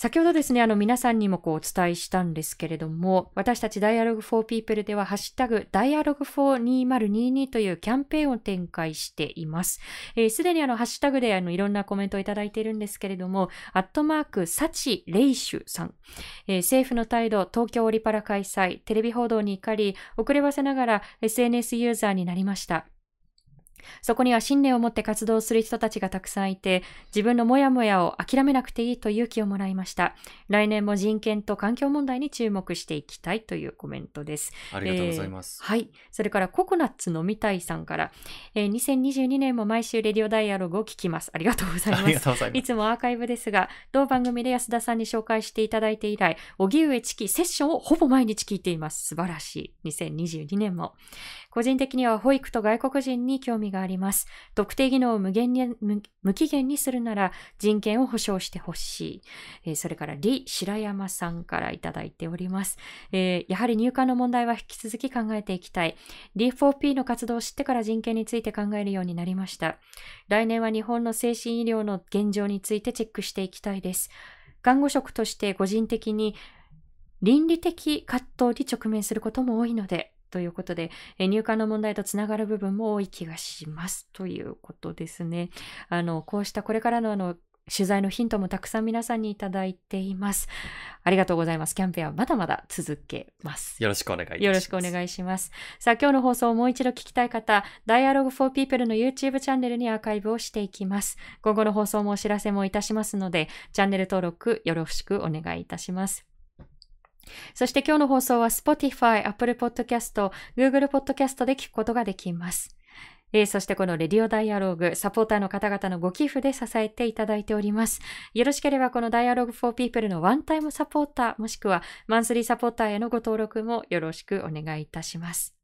先ほどですね、あの皆さんにもこうお伝えしたんですけれども、私たち Dialogue for People では、ハッシュタグ Dialogue for 2022というキャンペーンを展開しています。えーすでにあのハッシュタグであのいろんなコメントをいただいているんですけれども、アットマーク、サチ・レイシュさん、えー政府の態度、東京オリパラ開催、テレビ報道に怒り、遅ればせながら SNS ユーザーになりました。そこには信念を持って活動する人たちがたくさんいて、自分のモヤモヤを諦めなくていいと勇気をもらいました。来年も人権と環境問題に注目していきたいというコメントです。ありがとうございます。えーはい。それから、ココナッツ飲みたいさんから、えー2022年も毎週レディオダイアログを聞きます。ありがとうございますいます。いつもアーカイブですが、同番組で安田さんに紹介していただいて以来、荻上チキセッションをほぼ毎日聞いています。素晴らしい。2022年も。個人的には保育と外国人に興味があります。特定技能を無限に無無期限にするなら人権を保障してほしい。えーそれから、李白山さんからいただいております。えーやはり入管の問題は引き続き考えていきたい。D4P の活動を知ってから人権について考えるようになりました。来年は日本の精神医療の現状についてチェックしていきたいです。看護職として個人的に倫理的葛藤に直面することも多いので、ということで、えー入管の問題とつながる部分も多い気がします。ということですね。あの、こうしたこれからのあの、取材のヒントもたくさん皆さんにいただいています。ありがとうございます。キャンペーンはまだまだ続けます。よろしくお願いします。よろしくお願いします。さあ、今日の放送をもう一度聞きたい方、Dialogue for People の YouTube チャンネルにアーカイブをしていきます。今後の放送もお知らせもいたしますので、チャンネル登録よろしくお願いいたします。そして今日の放送は Spotify、Apple Podcast、Google Podcast で聞くことができます。えーそしてこのレディオダイアローグ、サポーターの方々のご寄付で支えていただいております。よろしければこのダイアログ for People のワンタイムサポーター、もしくはマンスリーサポーターへのご登録もよろしくお願いいたします。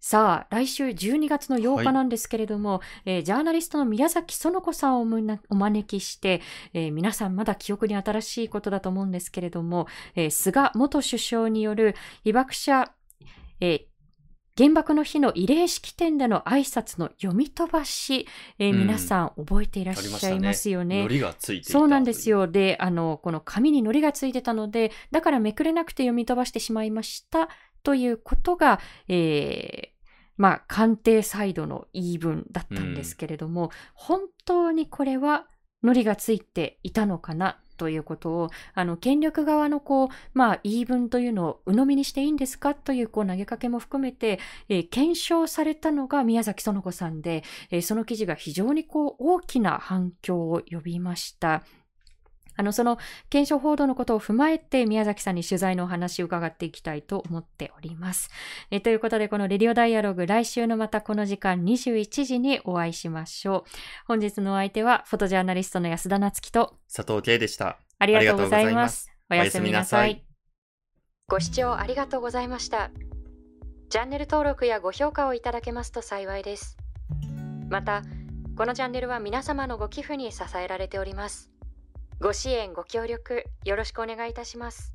さあ、来週12月の8日なんですけれども、えージャーナリストの宮崎園子さんをお招きして、えー皆さんまだ記憶に新しいことだと思うんですけれども、えー菅元首相による被爆者、えー原爆の日の慰霊式典での挨拶の読み飛ばし、えーうん皆さん覚えていらっしゃいますよね。海苔がついていたそうなんです。よ。で、あの、この紙に糊がついてたので、だからめくれなくて読み飛ばしてしまいましたということが、えーまあ、官邸サイドの言い分だったんですけれども、本当にこれは糊がついていたのかなということを、あの、権力側のこう、まあ、言い分というのを鵜呑みにしていいんですかというこう投げかけも含めて、えー検証されたのが宮崎園子さんで、えーその記事が非常にこう大きな反響を呼びました。あの、その検証報道のことを踏まえて宮崎さんに取材のお話を伺っていきたいと思っております。えーということで、このレディオダイアログ、来週のまたこの時間21時にお会いしましょう。本日のお相手は、フォトジャーナリストの安田なつきと、佐藤圭でした。ありがとうございます。おおやすみなさいやすみなさい。ご視聴ありがとうございました。チャンネル登録やご評価をいただけますと幸いです。また、このチャンネルは皆様のご寄付に支えられております。ご支援、ご協力、よろしくお願いいたします。